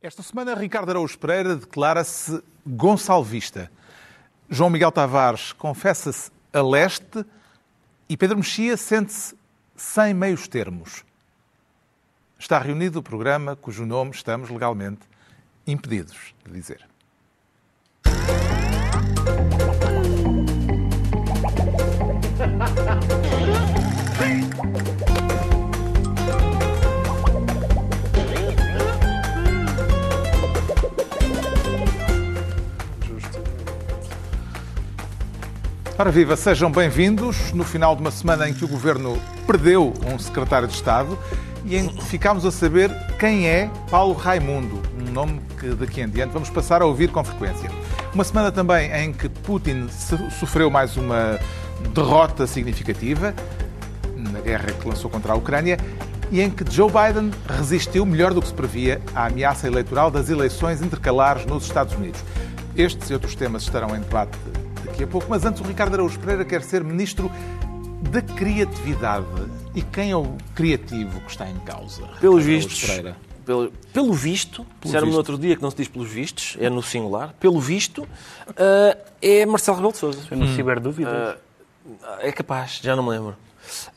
Esta semana, Ricardo Araújo Pereira declara-se gonçalvista. João Miguel Tavares confessa-se a leste e Pedro Mexia sente-se sem meios termos. Está reunido o programa cujo nome estamos legalmente impedidos de dizer. Ora viva, sejam bem-vindos no final de uma semana em que o Governo perdeu um secretário de Estado e em que ficámos a saber quem é Paulo Raimundo, um nome que daqui em diante vamos passar a ouvir com frequência. Uma semana também em que Putin sofreu mais uma derrota significativa na guerra que lançou contra a Ucrânia e em que Joe Biden resistiu melhor do que se previa à ameaça eleitoral das eleições intercalares nos Estados Unidos. Estes e outros temas estarão em debate daqui a pouco, mas antes o Ricardo Araújo Pereira quer ser ministro da criatividade. E quem é o criativo que está em causa? Pelos vistos. Pelo, pelo visto, disseram-me no outro dia que não se diz pelos vistos, é no singular. Pelo visto, uh, é Marcelo Rebelo de Sousa. Foi no hum. Ciberdúvida? Uh, é capaz, já não me lembro.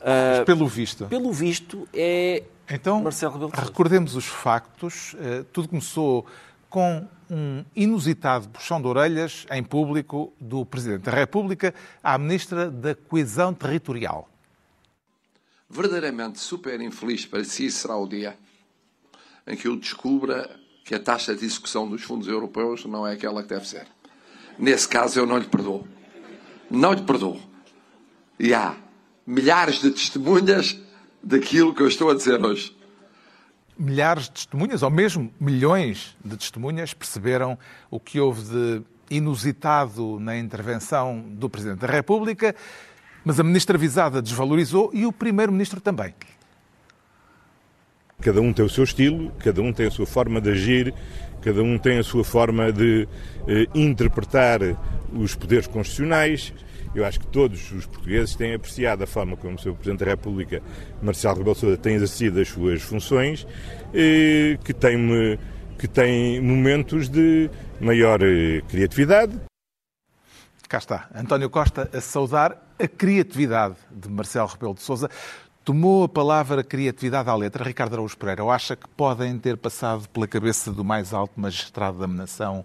Uh, pelo visto? Pelo visto, é então, Marcelo Rebelo de Sousa. recordemos os factos. tudo começou com um inusitado puxão de orelhas em público do Presidente da República à Ministra da Coesão Territorial. Verdadeiramente super infeliz para si será o dia em que eu descubra que a taxa de execução dos fundos europeus não é aquela que deve ser. Nesse caso, eu não lhe perdoo. Não lhe perdoo. E há milhares de testemunhas daquilo que eu estou a dizer hoje milhares de testemunhas, ou mesmo milhões de testemunhas, perceberam o que houve de inusitado na intervenção do Presidente da República, mas a ministra visada desvalorizou e o Primeiro-Ministro também. Cada um tem o seu estilo, cada um tem a sua forma de agir, cada um tem a sua forma de eh, interpretar os poderes constitucionais. Eu acho que todos os portugueses têm apreciado a forma como o Sr. Presidente da República, Marcelo Rebelo Sousa, tem exercido as suas funções, que tem, que tem momentos de maior eh, criatividade. Cá está, António Costa a saudar a criatividade de Marcelo Rebelo de Sousa. Tomou a palavra criatividade à letra Ricardo Araújo Pereira, ou acha que podem ter passado pela cabeça do mais alto magistrado da nação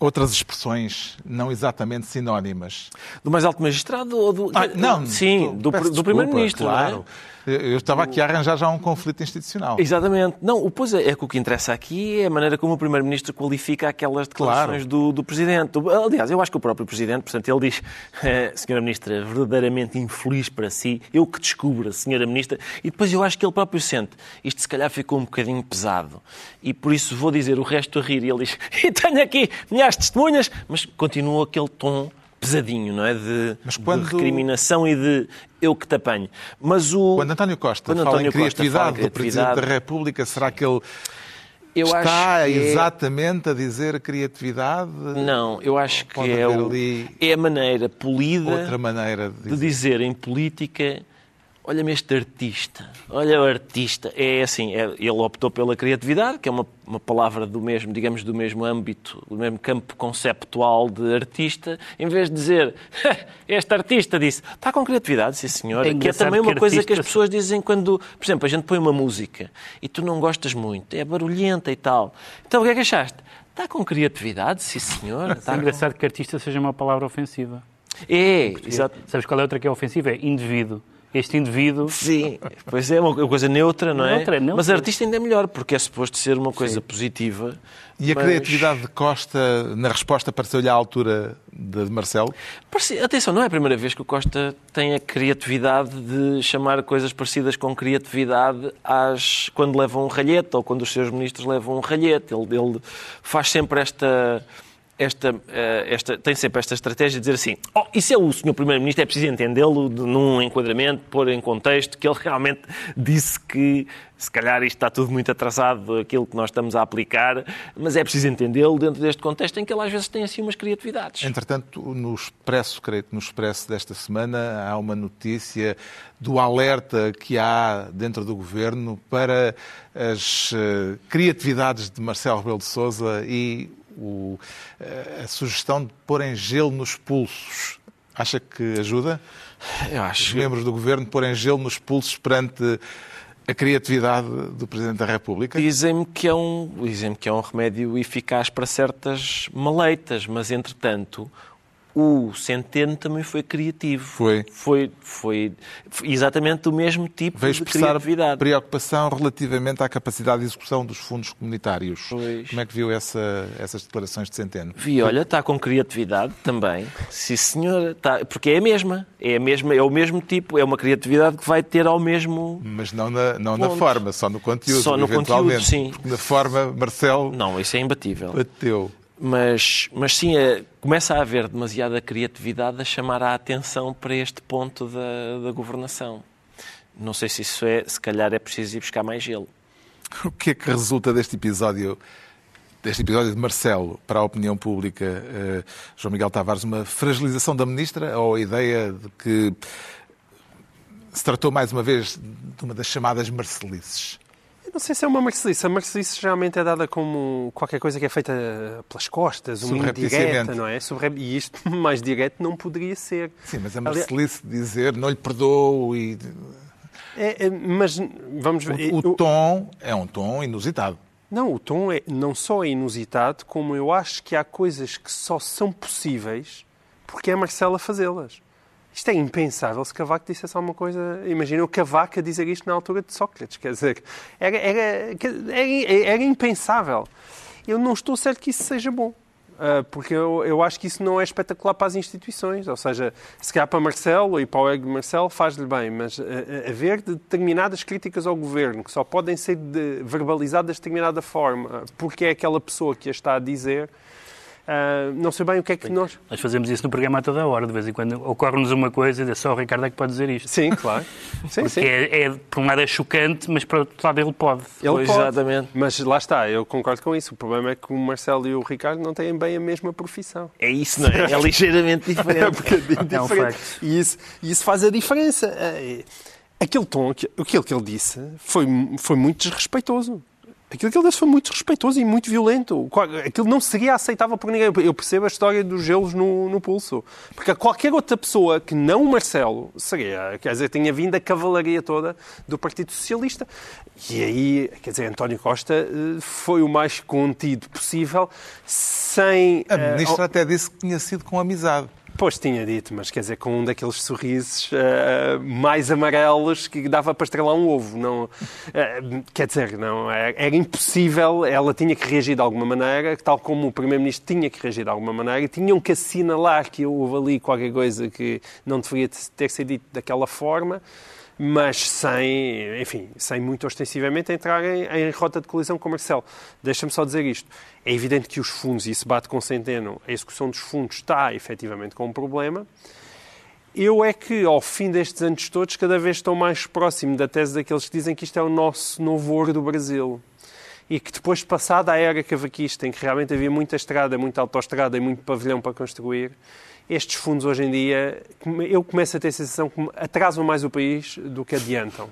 outras expressões não exatamente sinónimas. Do mais alto magistrado ou do. Ah, não, sim, do, do primeiro-ministro. Claro. É? Eu estava aqui a arranjar já um conflito institucional. Exatamente. Não, o, pois é, é que o que interessa aqui é a maneira como o Primeiro-Ministro qualifica aquelas declarações claro. do, do Presidente. Aliás, eu acho que o próprio Presidente, portanto, ele diz, eh, Senhora Ministra, verdadeiramente infeliz para si, eu que descubra, Senhora Ministra, e depois eu acho que ele próprio sente, isto se calhar ficou um bocadinho pesado, e por isso vou dizer o resto a rir, e ele diz, e tenho aqui milhares de testemunhas, mas continua aquele tom pesadinho, não é? De, quando... de recriminação e de eu que te apanho. Mas o... Quando António Costa quando fala António em criatividade, criatividade do Presidente da República, será que ele eu está é- exatamente é... a dizer criatividade? Não, eu acho que é, o... é a maneira polida maneira de dizer. de dizer em política olha-me este artista, olha o artista. É assim, é, ele optou pela criatividade, que é uma, uma palavra do mesmo, digamos, do mesmo âmbito, do mesmo campo conceptual de artista, em vez de dizer, este artista disse, está com criatividade, sim senhor, é que é também uma coisa que as pessoas dizem quando, por exemplo, a gente põe uma música e tu não gostas muito, é barulhenta e tal. Então o que é que achaste? Está com criatividade, sim senhor. Está é engraçado com... que artista seja uma palavra ofensiva. É, exato. Sabes qual é outra que é ofensiva? É indivíduo este indivíduo. Sim, pois é uma coisa neutra, não é? Neutra, neutra. Mas artista ainda é melhor, porque é suposto ser uma coisa Sim. positiva. E a mas... criatividade de Costa na resposta pareceu-lhe à altura de Marcelo? Atenção, não é a primeira vez que o Costa tem a criatividade de chamar coisas parecidas com criatividade às quando levam um ralhete ou quando os seus ministros levam um ralhete. Ele, ele faz sempre esta esta, eh, esta, tem sempre esta estratégia de dizer assim: oh, isso é o senhor Primeiro-Ministro, é preciso entendê-lo num enquadramento, pôr em contexto que ele realmente disse que se calhar isto está tudo muito atrasado, aquilo que nós estamos a aplicar, mas é preciso entendê-lo dentro deste contexto em que ele às vezes tem assim umas criatividades. Entretanto, no Expresso, creio que no Expresso desta semana, há uma notícia do alerta que há dentro do governo para as uh, criatividades de Marcelo Rebelo de Sousa e o, uh, a sugestão de porem gelo nos pulsos. Acha que ajuda? Eu acho. Os membros do governo porem gelo nos pulsos perante a criatividade do Presidente da República? Dizem-me que, é um, dizem que é um remédio eficaz para certas maleitas, mas entretanto o Centeno também foi criativo. Foi. Foi, foi exatamente o mesmo tipo Veio de criatividade. preocupação relativamente à capacidade de execução dos fundos comunitários. Pois. Como é que viu essa, essas declarações de Centeno? Vi, olha, está com criatividade também. Sim, senhora. Está, porque é a mesma. É, a mesma. é o mesmo tipo. É uma criatividade que vai ter ao mesmo... Mas não na, não na forma, só no conteúdo, Só no conteúdo, sim. Porque na forma, Marcelo Não, isso é imbatível. bateu. Mas, mas sim, é, começa a haver demasiada criatividade a chamar a atenção para este ponto da, da governação. Não sei se isso é, se calhar é preciso ir buscar mais gelo. O que é que resulta deste episódio, deste episódio de Marcelo para a opinião pública, eh, João Miguel Tavares? Uma fragilização da ministra ou a ideia de que se tratou mais uma vez de uma das chamadas marcelices? Eu não sei se é uma marcelice. A marcelice geralmente é dada como qualquer coisa que é feita pelas costas, uma indireta, não é? Sobre... E isto, mais direto, não poderia ser. Sim, mas a marcelice dizer não lhe perdoo e... É, é, mas vamos ver... O, o tom é um tom inusitado. Não, o tom é, não só é inusitado, como eu acho que há coisas que só são possíveis porque é a Marcela fazê-las. Isto é impensável se Cavaco dissesse alguma coisa. Imagina o Cavaco a dizer isto na altura de Sócrates. Quer dizer, era, era, era, era impensável. Eu não estou certo que isso seja bom. Uh, porque eu, eu acho que isso não é espetacular para as instituições. Ou seja, se calhar para Marcelo e para o ego de Marcelo faz-lhe bem, mas uh, haver determinadas críticas ao governo que só podem ser verbalizadas de determinada forma porque é aquela pessoa que a está a dizer Uh, não sei bem o que é que nós. Nós fazemos isso no programa a toda hora, de vez em quando ocorre-nos uma coisa e só o Ricardo é que pode dizer isto. Sim, claro. Sim, Porque sim. É, é, por um lado é chocante, mas por outro lado ele pode. Ele Pois, pode. exatamente. Mas lá está, eu concordo com isso. O problema é que o Marcelo e o Ricardo não têm bem a mesma profissão. É isso, não é? É ligeiramente É um diferente. bocadinho É um diferente. facto. E isso, e isso faz a diferença. Eh, Aquele tom, que- aquilo que ele disse, foi, foi muito desrespeitoso. Aquilo que ele disse foi muito desrespeitoso e muito violento. Aquilo não seria aceitável por ninguém. Eu percebo a história dos gelos no, no pulso. Porque qualquer outra pessoa que não o Marcelo seria, quer dizer, tinha vindo a cavalaria toda do Partido Socialista. E aí, quer dizer, António Costa eh, foi o mais contido possível, sem. A eh, ministra até disse que tinha sido com amizade. Pois tinha dito, mas quer dizer, com um daqueles sorrisos eh, mais amarelos que dava para estrelar um ovo. Não, eh, quer dizer, não, era, era impossível, ela tinha que reagir de alguma maneira, tal como o Primeiro-Ministro tinha que reagir de alguma maneira, e tinham que assinalar que houve ali qualquer coisa que não deveria ter sido dito daquela forma, mas sem, enfim, sem muito ostensivamente entrar em, em rota de colisão com Marcelo. Deixa-me só dizer isto. É evidente que os fundos, e isso bate com Centeno, a execução dos fundos está efetivamente com um problema. Eu é que, ao fim destes anos todos, cada vez estou mais próximo da tese daqueles que dizem que isto é o nosso novo ouro do Brasil. E que depois, passada a era cavaquista, em que realmente havia muita estrada, muita autoestrada e muito pavilhão para construir, estes fundos hoje em dia, eu começo a ter a sensação que atrasam mais o país do que adiantam.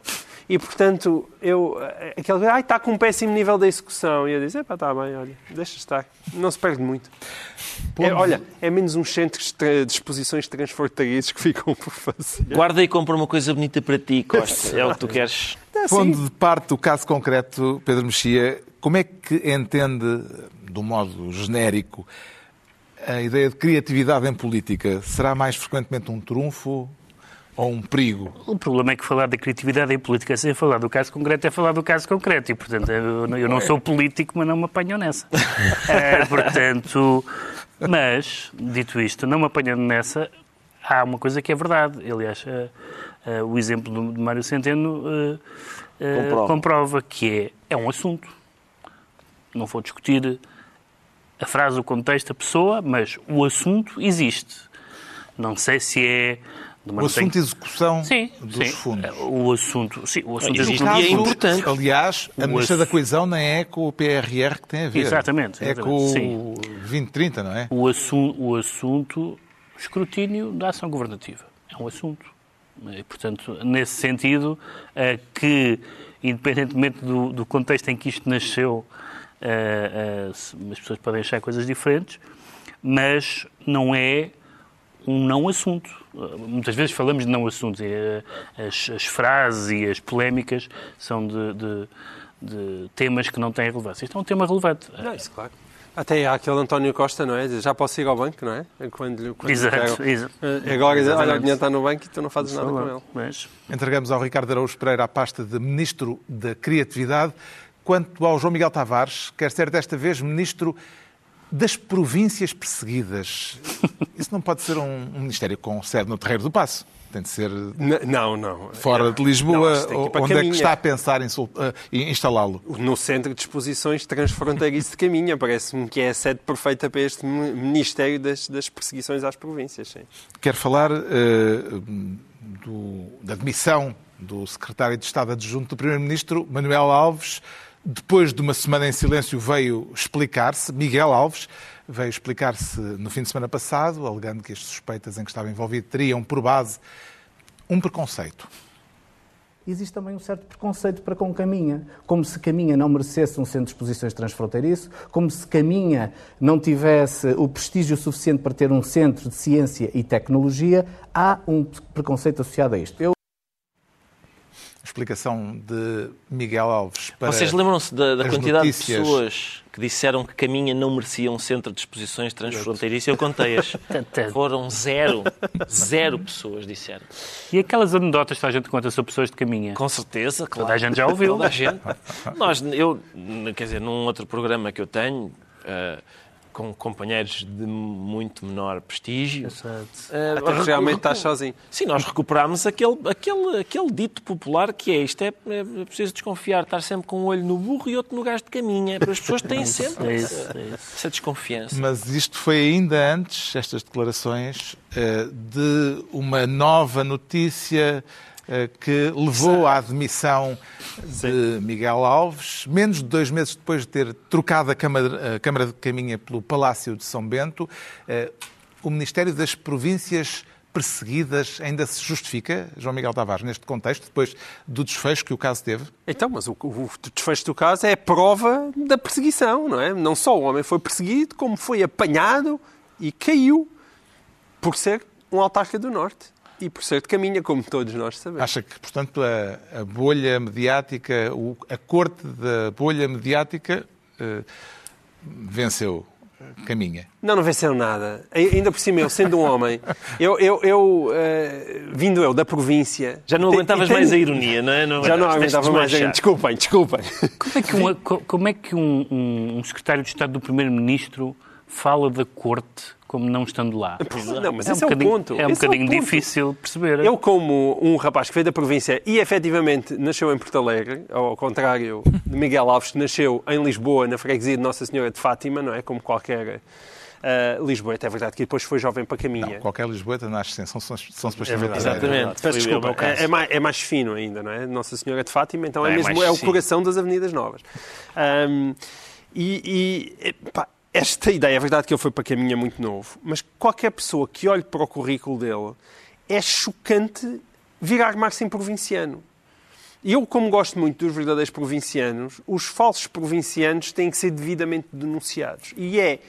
E, portanto, eu, aquele, ai, está com um péssimo nível de execução. E eu disse, epá, está bem, olha, deixa estar. Não se perde muito. É, olha, é menos uns centros de exposições transfronteiriços que ficam por fazer. Guarda e compra uma coisa bonita para ti, Costa. É o que tu queres. Pondo de parte o caso concreto, Pedro Mexia, como é que entende, de um modo genérico, a ideia de criatividade em política? Será mais frequentemente um trunfo ou um perigo? O problema é que falar da criatividade em política sem falar do caso concreto é falar do caso concreto. E, portanto, eu, não sou político, mas não me apanho nessa. É, portanto, mas, dito isto, não me apanhando nessa, há uma coisa que é verdade. Aliás, eh, o exemplo do, de Mário Centeno eh, Comprova. comprova que é, é um assunto. Não vou discutir a frase, o contexto, a pessoa, mas o assunto existe. Não sei se é o assunto de execução sim, dos sim. fundos. O assunto, sim, o assunto Existe de dia é importante. Aliás, a Ministra da Coesão nem é com o PRR que tem a ver. Exatamente. É com o 2030, não é? O, assu o assunto, escrutínio da ação governativa. É um assunto. E, portanto, nesse sentido, é que, independentemente do, do contexto em que isto nasceu, as pessoas podem achar coisas diferentes, mas não é um não assunto. Muitas vezes falamos de não assuntos. As, as frases e as polémicas são de, de, de, temas que não têm relevância. Isto é um tema relevante. Não, isso claro. Até há aquele António Costa, não é? Já posso ir ao banco, não é? Quando, quando exato, exato. Agora, olha, o dinheiro está no banco e tu não fazes nada com ele. Mas... Entregamos ao Ricardo Araújo Pereira a pasta de Ministro da Criatividade. Quanto ao João Miguel Tavares, quer ser desta vez Ministro das províncias perseguidas. Isso não pode ser um, um ministério com sede no Terreiro do Passo. Tem de ser não, não. fora de Lisboa, não, onde é que está a pensar em, uh, em instalá-lo? No Centro de Exposições Transfronteiriço de Caminha. Parece-me que é a sede perfeita para este Ministério das, das Perseguições às Províncias. Sim. Quero falar uh, do, da demissão do Secretário de Estado Adjunto do Primeiro-Ministro, Manuel Alves, depois de uma semana em silêncio, veio explicar-se. Miguel Alves veio explicar-se no fim de semana passado, alegando que as suspeitas em que estava envolvido teriam por base um preconceito. Existe também um certo preconceito para com Caminha, como se Caminha não merecesse um centro de exposições transfronteiriço, como se Caminha não tivesse o prestígio suficiente para ter um centro de ciência e tecnologia, há um preconceito associado a isto. Eu explicação de Miguel Alves para Vocês lembram-se da, da quantidade notícias... de pessoas que disseram que Caminha não merecia um centro de exposições transfronteiriço? Eu contei-as. Foram zero. Zero pessoas disseram. E aquelas anedotas que a gente conta sobre pessoas de Caminha? Com certeza, claro. Toda a gente já ouviu. Toda a gente. Nós, eu, quer dizer, num outro programa que eu tenho... Uh, com companheiros de muito menor prestígio. Exato. Uh, Até realmente estás sozinho. Sim, nós recuperámos aquele, aquele, aquele dito popular que é isto é, é preciso desconfiar, estar sempre com um olho no burro e outro no gajo de caminha. As pessoas têm sempre é isso, essa, é isso. essa, desconfiança. Mas isto foi ainda antes, estas declarações, uh, de uma nova notícia eh, que levou à demissão de Miguel Alves, menos de dois meses depois de ter trocado a Câmara, a Câmara de Caminha pelo Palácio de São Bento. Eh, o Ministério das Províncias perseguidas ainda se justifica, João Miguel Tavares, neste contexto, depois do desfecho que o caso teve? Então, mas o, o, desfecho do caso é prova da perseguição, não é? Não só o homem foi perseguido, como foi apanhado e caiu por ser um autarca do Norte e por de caminha, como todos nós sabemos. Acha que, portanto, a, a bolha mediática, o, a corte da bolha mediática uh, venceu? Caminha. Não, não venceu nada. Ainda por cima, eu sendo um homem, eu, eu, eu uh, vindo eu da província. Já não aguentavas mais a ironia, não é? Não já não aguentava mais a ironia. Desculpem, desculpem. Como é que, um, como é que um, um, um secretário de Estado do Primeiro-Ministro fala da corte como não estando lá. Não, mas é esse um é o ponto. É um esse bocadinho é difícil perceber. Eu, como um rapaz que veio da província e efetivamente nasceu em Porto Alegre, ao contrário de Miguel Alves, que nasceu em Lisboa, na freguesia de Nossa Senhora de Fátima, não é? Como qualquer uh, Lisboeta. É verdade que depois foi jovem para Caminha. Não, qualquer Lisboeta nasce sem São, São Sebastião é Exatamente. Peço desculpa, é, é, mais, é, mais, fino ainda, não é? Nossa Senhora de Fátima, então é, é mesmo é o coração das Avenidas Novas. Um, e, e pá, esta ideia, é verdade que ele foi para caminho muito novo, mas qualquer pessoa que olhe para o currículo dele é chocante virar armar-se em provinciano. Eu, como gosto muito dos verdadeiros provincianos, os falsos provincianos têm que ser devidamente denunciados. E é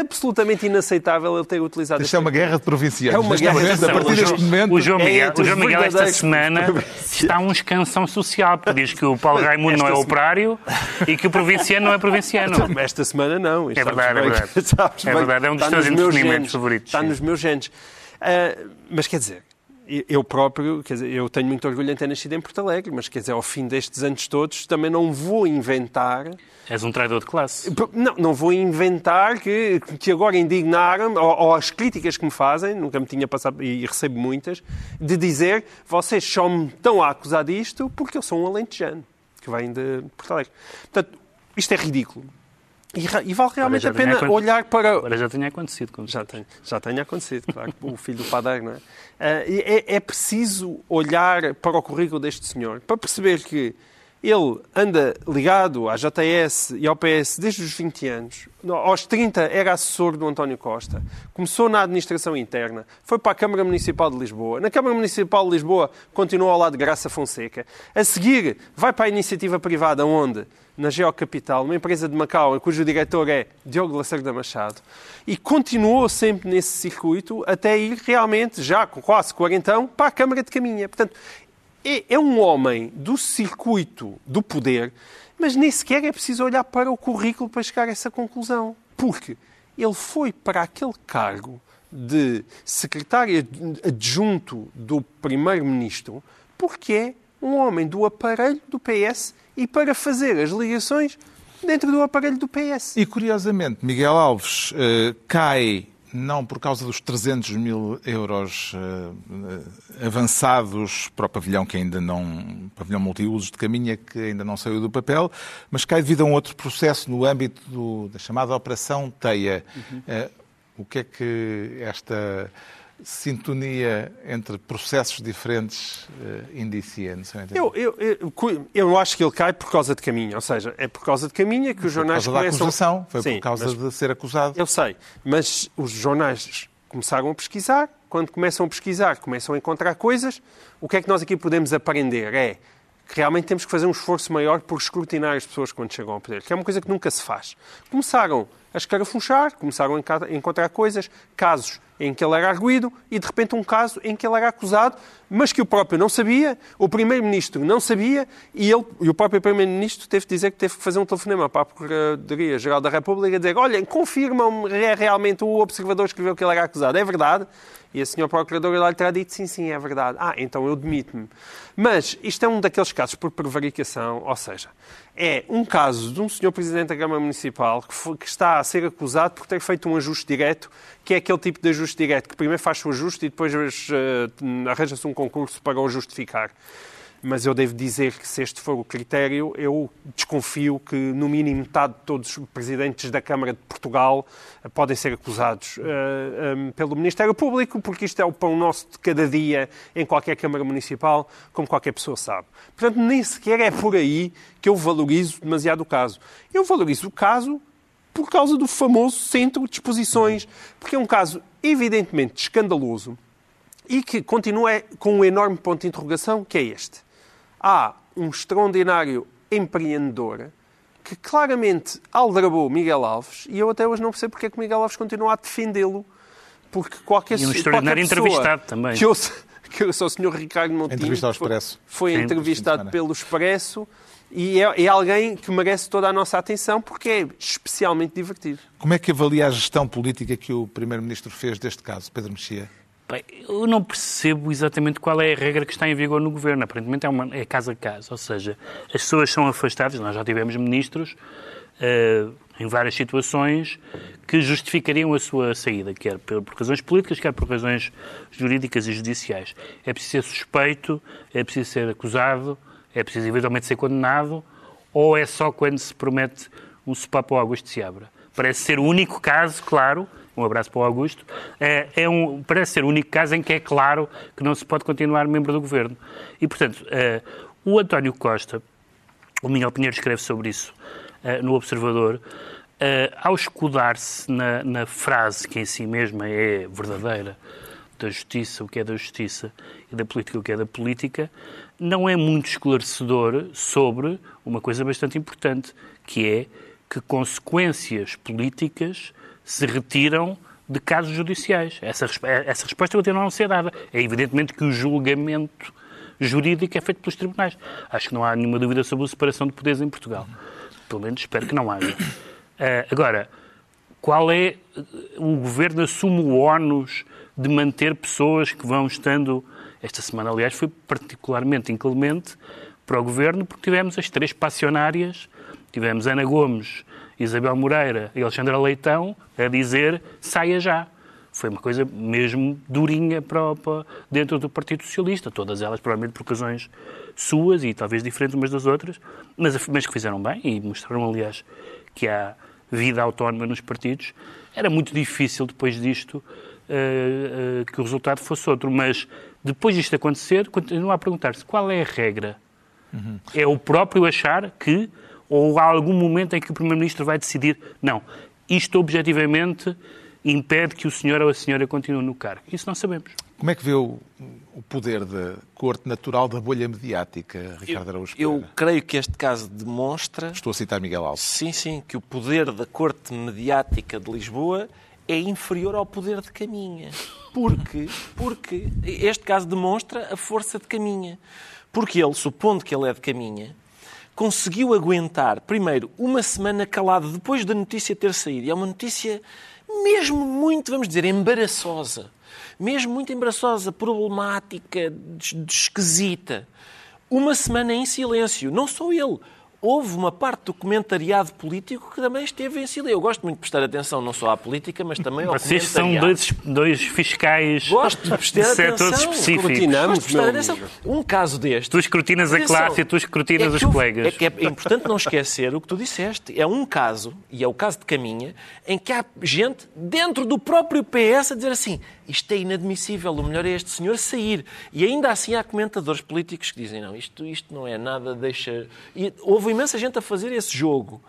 absolutamente inaceitável ele ter utilizado... Isto é uma guerra de provincianos. É uma guerra de A partir deste momento... O João Miguel, é o João Miguel esta semana está um escansão social, porque diz que o Paulo Raimundo não é operário e que o provinciano não é provinciano. Esta semana não. É verdade, é verdade. É verdade, é um dos teus entretenimentos favoritos. Está nos meus genes. Uh, mas quer dizer, eu próprio, quer dizer, eu tenho muito orgulho em ter nascido em Porto Alegre, mas quer dizer, ao fim destes anos todos, também não vou inventar. És um traidor de classe. Não, não vou inventar que, que agora indignaram, ou, ou, as críticas que me fazem, nunca me tinha passado, e recebo muitas, de dizer vocês só me estão a acusar disto porque eu sou um alentejano, que vem de Porto Alegre. Portanto, isto é ridículo. E, e vale realmente a pena olhar para. Agora já tinha acontecido. Como já, tem, já tem acontecido, claro. o filho do padeiro, não é? Uh, é? É preciso olhar para o currículo deste senhor para perceber que ele anda ligado à JS e ao PS desde os 20 anos. Aos 30 era assessor do António Costa. Começou na administração interna. Foi para a Câmara Municipal de Lisboa. Na Câmara Municipal de Lisboa continuou ao lado de Graça Fonseca. A seguir, vai para a iniciativa privada, onde? Na Geocapital, uma empresa de Macau, cujo diretor é Diogo Lacerda Machado. E continuou sempre nesse circuito até ir realmente, já com quase 40, para a Câmara de Caminha. Portanto, é, é um homem do circuito do poder, mas nem sequer é preciso olhar para o currículo para chegar a essa conclusão. Porque ele foi para aquele cargo de secretário adjunto do primeiro-ministro porque é um homem do aparelho do PS e para fazer as ligações dentro do aparelho do PS. E curiosamente, Miguel Alves uh, cai não por causa dos 300 mil euros uh, avançados para o pavilhão que ainda não, pavilhão multiusos de Caminha, que ainda não saiu do papel, mas cai devido a um outro processo no âmbito do, da chamada Operação Teia. Uhum. Uh, o que é que esta sintonia entre processos diferentes uh, indicia? Eu, eu, eu, eu, acho que ele cai por causa de caminho, ou seja, é por causa de caminho que os jornais por causa começam... da acusação, foi Sim, por causa de ser acusado. Eu sei, mas os jornais começaram a pesquisar, quando começam a pesquisar, começam a encontrar coisas, o que é que nós aqui podemos aprender? É que realmente temos que fazer um esforço maior por escrutinar as pessoas quando chegam ao poder, que é uma coisa que nunca se faz. Começaram a escarafunchar, começaram a encontrar coisas, casos em que ele era arguído e, de repente, um caso em que ele era acusado, mas que o próprio não sabia, o Primeiro-Ministro não sabia e, ele, e o próprio Primeiro-Ministro teve de dizer que teve que fazer um telefonema para a Procuradoria-Geral da República e dizer olhem, confirmam é realmente o observador escreveu que ele era acusado. É verdade? E a senhora Procuradora lhe terá dito sim, sim, é verdade. Ah, então eu demito-me. Mas isto é um daqueles casos por prevaricação, ou seja, é um caso de um senhor Presidente da Câmara Municipal que, foi, que, está a ser acusado por ter feito um ajuste direto, que é aquele tipo de ajuste direto que primeiro faz o ajuste e depois uh, arranja-se um concurso para o justificar mas eu devo dizer que se este for o critério, eu desconfio que no mínimo metade de todos os presidentes da Câmara de Portugal eh, podem ser acusados uh, eh, um, pelo Ministério Público, porque isto é o pão nosso de cada dia em qualquer Câmara Municipal, como qualquer pessoa sabe. Portanto, nem sequer é por aí que eu valorizo demasiado o caso. Eu valorizo o caso por causa do famoso centro de exposições, porque é um caso evidentemente escandaloso e que continua com um enorme ponto de interrogação, que é este há um extraordinário empreendedor que claramente aldrabou Miguel Alves e eu até hoje não percebo porque é que Miguel Alves continua a defendê-lo. Porque qualquer E um extraordinário entrevistado também. Que eu, que eu sou o Sr. Ricardo Montinho. Entrevista ao Expresso. Foi, foi entrevistado pelo Expresso e é, é, alguém que merece toda a nossa atenção porque é especialmente divertido. Como é que avalia a gestão política que o Primeiro-Ministro fez deste caso, Pedro Mexia? Bem, eu não percebo exatamente qual é a regra que está em vigor no governo. Aparentemente é, uma, é caso a caso. Ou seja, as pessoas são afastadas. Nós já tivemos ministros uh, em várias situações que justificariam a sua saída, quer por razões políticas, quer por razões jurídicas e judiciais. É preciso ser suspeito, é preciso ser acusado, é preciso eventualmente ser condenado, ou é só quando se promete um sopapo ao Augusto Seabra. Parece ser o único caso, claro, um abraço para o Augusto, é, é um, parece ser o único caso em que é claro que não se pode continuar membro do governo. E, portanto, uh, o António Costa, o Miguel Pinheiro escreve sobre isso uh, no Observador, uh, ao escudar-se na, na frase que em si mesma é verdadeira, da justiça, o que é da justiça, e da política, o que é da política, não é muito esclarecedor sobre uma coisa bastante importante, que é que consequências políticas se retiram de casos judiciais. Essa, essa resposta continua a não ser dada. É evidentemente que o julgamento jurídico é feito pelos tribunais. Acho que não há nenhuma dúvida sobre a separação de poderes em Portugal. Pelo menos espero que não haja. Uh, agora, qual é. O governo assume o ónus de manter pessoas que vão estando. Esta semana, aliás, foi particularmente inclemente para o governo, porque tivemos as três passionárias. Tivemos Ana Gomes Isabel Moreira e Alexandra Leitão a dizer saia já. Foi uma coisa mesmo durinha para, dentro do Partido Socialista, todas elas provavelmente por razões suas e talvez diferentes umas das outras, mas, mas que fizeram bem e mostraram, aliás, que há vida autónoma nos partidos, era muito difícil depois disto uh, uh, que o resultado fosse outro. Mas depois disto acontecer, continua a perguntar-se qual é a regra. Uhum. É o próprio achar que, ou há algum momento em que o Primeiro-Ministro vai decidir, não, isto objetivamente impede que o senhor ou a senhora continue no cargo. Isso não sabemos. Como é que vê o, o poder da corte natural da bolha mediática, Ricardo Araújo Eu, eu creio que este caso demonstra... Estou a citar Miguel Alves. Sim, sim, que o poder da corte mediática de Lisboa é inferior ao poder de Caminha. Porque, porque este caso demonstra a força de Caminha. Porque ele, supondo que ele é de Caminha, conseguiu aguentar, primeiro, uma semana calado depois da notícia ter saído. E é uma notícia mesmo muito, vamos dizer, embaraçosa mesmo muito embaraçosa, problemática, esquisita. Uma semana em silêncio. Não só ele houve uma parte do comentariado político que também esteve em silêncio. Eu gosto muito de prestar atenção não só à política, mas também ao Vocês são dois, dois fiscais gosto de, prestar de setores atenção. específicos. Gosto de prestar atenção. Um caso deste... Tu escrutinas a classe e tu escrutinas é os colegas. É que é importante não esquecer o que tu disseste. É um caso, e é o caso de Caminha, em que há gente dentro do próprio PS a dizer assim isto é inadmissível, o melhor é este senhor sair. E ainda assim há comentadores políticos que dizem, não, isto, isto não é nada, deixa... E houve imensa gente a fazer esse jogo.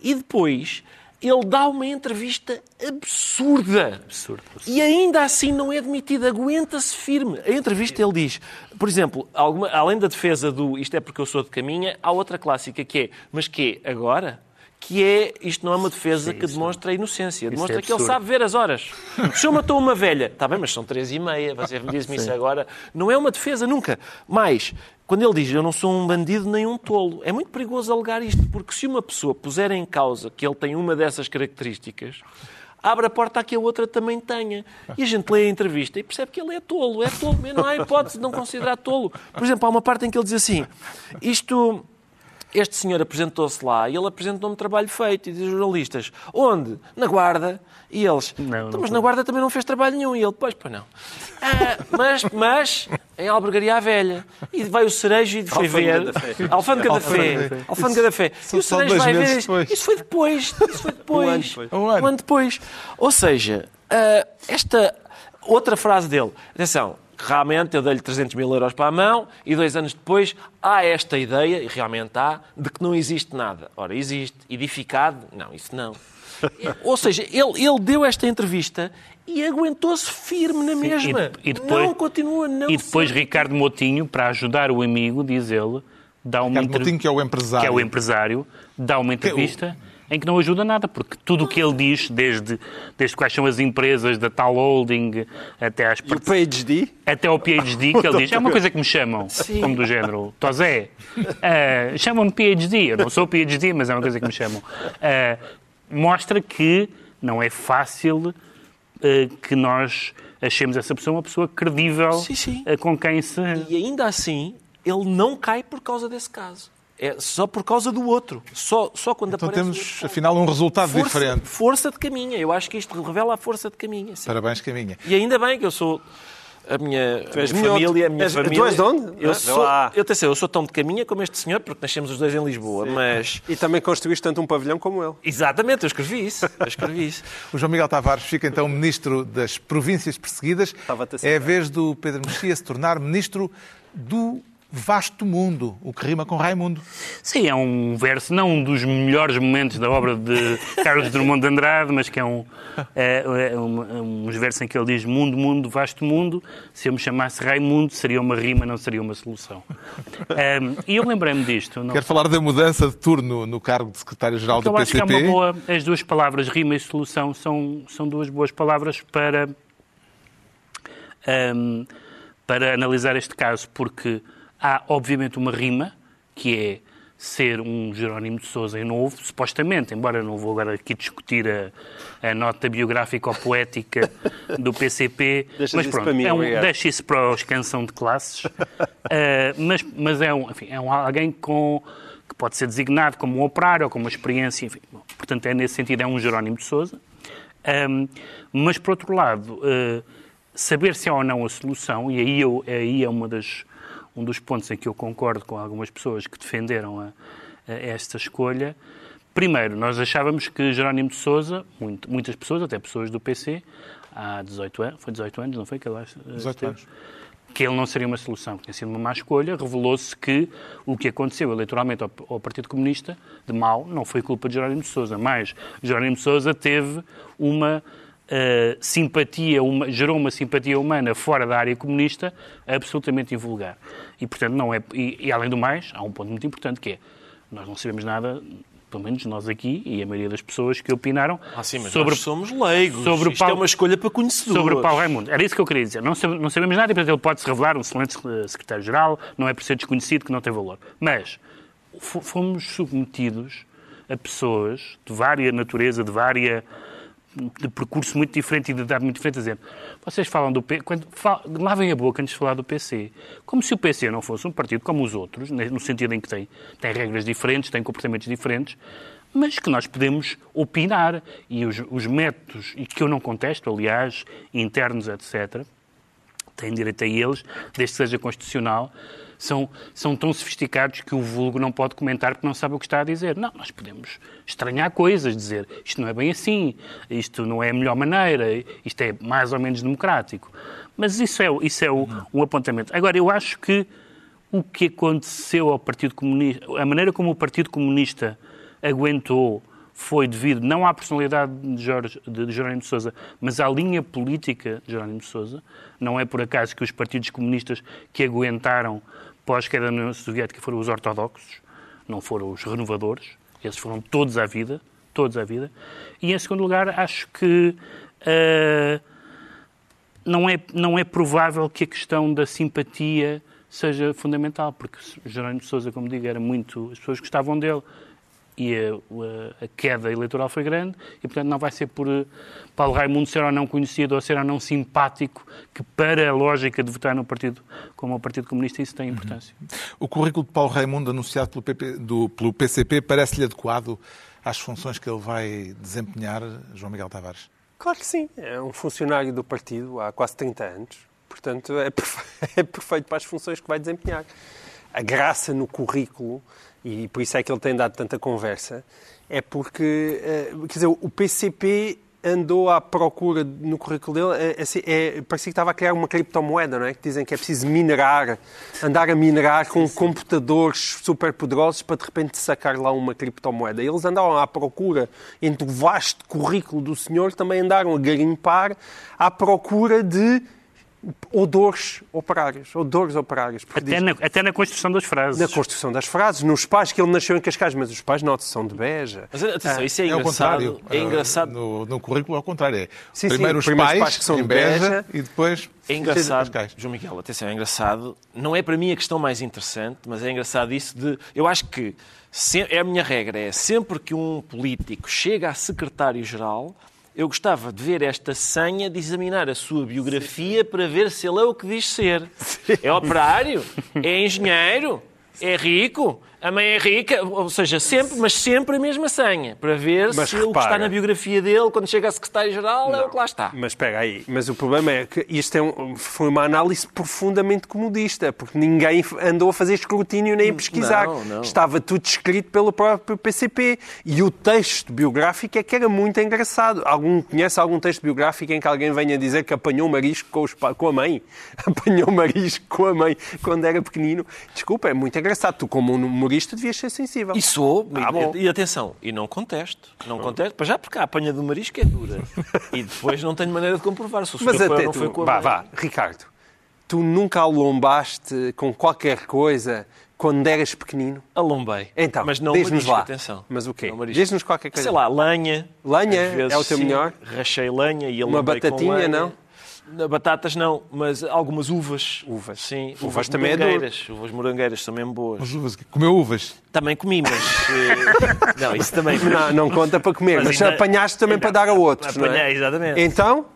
E depois ele dá uma entrevista absurda. Absurdo. E ainda assim não é admitido, aguenta-se firme. A entrevista ele diz, por exemplo, alguma, além da defesa do isto é porque eu sou de caminha, há outra clássica que é, mas que é agora? que é, isto não é uma defesa que demonstra a inocência, demonstra é que ele sabe ver as horas. O senhor matou uma velha, está bem, mas são três e meia, você me diz-me isso agora. Não é uma defesa nunca. Mas, quando ele diz eu não sou um bandido nem um tolo, é muito perigoso alegar isto, porque se uma pessoa puser em causa que ele tem uma dessas características, abre a porta a que a outra também tenha. E a gente lê a entrevista e percebe que ele é tolo, é tolo, não há hipótese de não considerar tolo. Por exemplo, há uma parte em que ele diz assim, isto este senhor apresentou-se lá e ele apresentou-me trabalho feito e diz jornalistas, onde? Na Guarda. E eles, não, então, mas na Guarda também não fez trabalho nenhum. E ele, pois, pois não. Ah, mas, mas, em Albergaria à Velha. E vai o Cerejo e foi ver... Alfândega da Fé. Alfândega da Fé. E o Cerejo vai ver... Isso foi depois. Isso foi depois. Um ano depois. Ou seja, ah, esta outra frase dele. Atenção, realmente eu dei-lhe 300 mil euros para a mão e dois anos depois há esta ideia, e realmente há, de que não existe nada. Ora, existe. Edificado? Não, isso não. Ou seja, ele, ele deu esta entrevista e aguentou-se firme na mesma. E, e depois, não continua, não E depois Ricardo Motinho, para ajudar o amigo, diz ele, dá uma Ricardo Motinho, que é o empresário. Que é o empresário, dá uma entrevista em que não ajuda nada, porque tudo o que ele diz, desde, desde quais são as empresas da tal holding até às... E o PhD? Até o PhD que ele diz. É uma coisa que me chamam, Sim. como do género, Tosé, uh, chamam-me PhD, eu não sou PhD, mas é uma coisa que me chamam. Uh, mostra que não é fácil uh, que nós achemos essa pessoa uma pessoa credível sim, sim. com quem se... E ainda assim, ele não cai por causa desse caso. É só por causa do outro. Só, só quando então aparece. temos, afinal, um resultado força, diferente. Força de caminha. Eu acho que isto revela a força de caminha. Sim. Parabéns, caminha. E ainda bem que eu sou a minha, a minha família, a minha és, família. Tu és de onde? Eu, sou, eu, sei, eu sou tão de caminha como este senhor, porque nascemos os dois em Lisboa, Sim. mas... E também construíste tanto um pavilhão como ele. Exatamente, eu escrevi isso. Eu escrevi isso. o João Miguel Tavares fica então ministro das províncias perseguidas. É a vez do Pedro Mexia se tornar ministro do vasto mundo, o que rima com Raimundo. Sim, é um verso, não um dos melhores momentos da obra de Carlos Drummond de Andrade, mas que é um, é, é um, é um versos em que ele diz mundo, mundo, vasto mundo, se eu me chamasse Raimundo seria uma rima, não seria uma solução. Um, e eu lembrei-me disto. Não... Quero falar da mudança de turno no cargo de secretário-geral do PCP. Acho que é uma boa, as duas palavras rima e solução são, são duas boas palavras para, um, para analisar este caso, porque Há, obviamente, uma rima, que é ser um Jerónimo de Sousa em novo, supostamente, embora não vou agora aqui discutir a, a nota biográfica ou poética do PCP, deixa mas pronto, mim, é um, deixa isso para os canção de classes, uh, mas, mas é, um, enfim, é um, alguém com, que pode ser designado como um operário ou com uma experiência, enfim, bom, portanto, é nesse sentido, é um Jerónimo de Sousa. Um, mas, por outro lado, uh, saber se é ou não a solução, e aí, eu, aí é uma das um dos pontos em que eu concordo com algumas pessoas que defenderam a, a esta escolha, Primeiro, nós achávamos que Jerónimo de Sousa, muito, muitas pessoas, até pessoas do PC, há 18 anos, foi 18 anos, não foi? Que ele, 18 anos. Que ele não seria uma solução, que tinha sido uma má escolha. Revelou-se que o que aconteceu eleitoralmente ao, ao, Partido Comunista, de mal, não foi culpa de Jerónimo de Sousa, mas Jerónimo de Sousa teve uma uh, simpatia, uma, gerou uma simpatia humana fora da área comunista absolutamente invulgar. E, portanto, não é. E, e além do mais, há um ponto muito importante que é nós não sabemos nada pelo menos nós aqui e a maioria das pessoas que opinaram ah, sim, sobre somos leigos. Sobre Isto Paulo, é uma escolha para conhecedores. Sobre o Paulo Raimundo. Era isso que eu queria dizer. Não, não sabemos nada e, portanto, ele pode se revelar um excelente secretário-geral, não é por ser desconhecido que não tem valor. Mas fomos submetidos a pessoas de vária natureza, de vária de percurso muito diferente e de idade muito diferente, dizendo vocês falam do PC, quando lavem a boca antes de falar do PC, como se o PC não fosse um partido como os outros, no sentido em que tem, tem regras diferentes, tem comportamentos diferentes, mas que nós podemos opinar. E os, os métodos, e que eu não contesto, aliás, internos, etc., têm direito a eles, desde que seja constitucional, são, são tão sofisticados que o vulgo não pode comentar porque não sabe o que está a dizer. Não, nós podemos estranhar coisas, dizer isto não é bem assim, isto não é a melhor maneira, isto é mais ou menos democrático. Mas isso é, isso é o, um apontamento. Agora, eu acho que o que aconteceu ao Partido Comunista, a maneira como o Partido Comunista aguentou foi devido não à personalidade de, Jorge, de Jerónimo de Sousa, mas à linha política de Jerónimo de Sousa. Não é por acaso que os partidos comunistas que aguentaram pós-queda da União Soviética foram os ortodoxos, não foram os renovadores. Esses foram todos à vida, todos à vida. E, em segundo lugar, acho que uh, não, é, não é provável que a questão da simpatia seja fundamental, porque Jerónimo de Sousa, como digo, era muito... As pessoas gostavam dele e a, a, queda eleitoral foi grande e, portanto, não vai ser por eh, Paulo Raimundo ser ou não conhecido ou ser ou não simpático que, para a lógica de votar no partido como o Partido Comunista, isso tem importância. Uhum. O currículo de Paulo Raimundo, anunciado pelo, PP, do, pelo PCP, parece-lhe adequado às funções que ele vai desempenhar, João Miguel Tavares? Claro que sim. É um funcionário do partido há quase 30 anos. Portanto, é, é perfeito para as funções que vai desempenhar. A graça no currículo e por isso é que ele tem dado tanta conversa, é porque, eh, quer dizer, o PCP andou à procura no currículo dele, é, é, parecia que estava a criar uma criptomoeda, não é? Que dizem que é preciso minerar, andar a minerar com computadores super poderosos para de repente sacar lá uma criptomoeda. Eles andavam à procura, entre o vasto currículo do senhor, também andaram a garimpar à procura de odores operários, odores operários. Até, diz, na, até na construção das frases. Na construção das frases, nos pais que ele nasceu em Cascais, mas os pais não são de Beja. Mas atenção, ah, isso é, é engraçado. É engraçado. No, no currículo, ao contrário, é sim, primeiro sim, os pais, pais, que são de Beja, Beja e depois... É engraçado, João Miguel, atenção, é engraçado. Não é para mim a questão mais interessante, mas é engraçado isso de... Eu acho que é a minha regra, é sempre que um político chega a secretário-geral eu gostava de ver esta senha, de examinar a sua biografia para ver se ele é o que diz ser. É operário? É engenheiro? É rico? A mãe é rica, ou seja, sempre, mas sempre a mesma senha, para ver mas se repara, o que está na biografia dele, quando chega a secretário-geral, é o que lá está. Mas espera aí, mas o problema é que isto é um, foi uma análise profundamente comodista, porque ninguém andou a fazer escrutínio nem a pesquisar. Não, não. Estava tudo escrito pelo próprio PCP. E o texto biográfico é que era muito engraçado. Algum, conhece algum texto biográfico em que alguém venha dizer que apanhou marisco com, os, com a mãe? Apanhou marisco com a mãe quando era pequenino? Desculpa, é muito engraçado. Tu, como um humorista devias ser sensível. E sou, ah, e, e, atenção, e não contesto. Não contesto, para já porque a apanha do marisco é dura. e depois não tenho maneira de comprovar se o Mas até não tu, foi com a vá, vá, Ricardo, tu nunca alombaste com qualquer coisa quando eras pequenino? Alombei. Então, mas não diz-nos lá. atenção. Mas o quê? Diz-nos qualquer coisa. Sei lá, lenha. Lenha é o teu sim, melhor? Rachei lenha e Uma batatinha, não? Batatas não, mas algumas uvas. Uvas. Sim, uvas, uvas também morangueiras. É uvas morangueiras são mesmo boas. Mas uvas, comeu uvas? Também comi, mas. Eh, não, isso também. Não, não conta para comer, mas, mas ainda... apanhaste também ainda... para dar a outros. Apanhei, não é? exatamente. Então.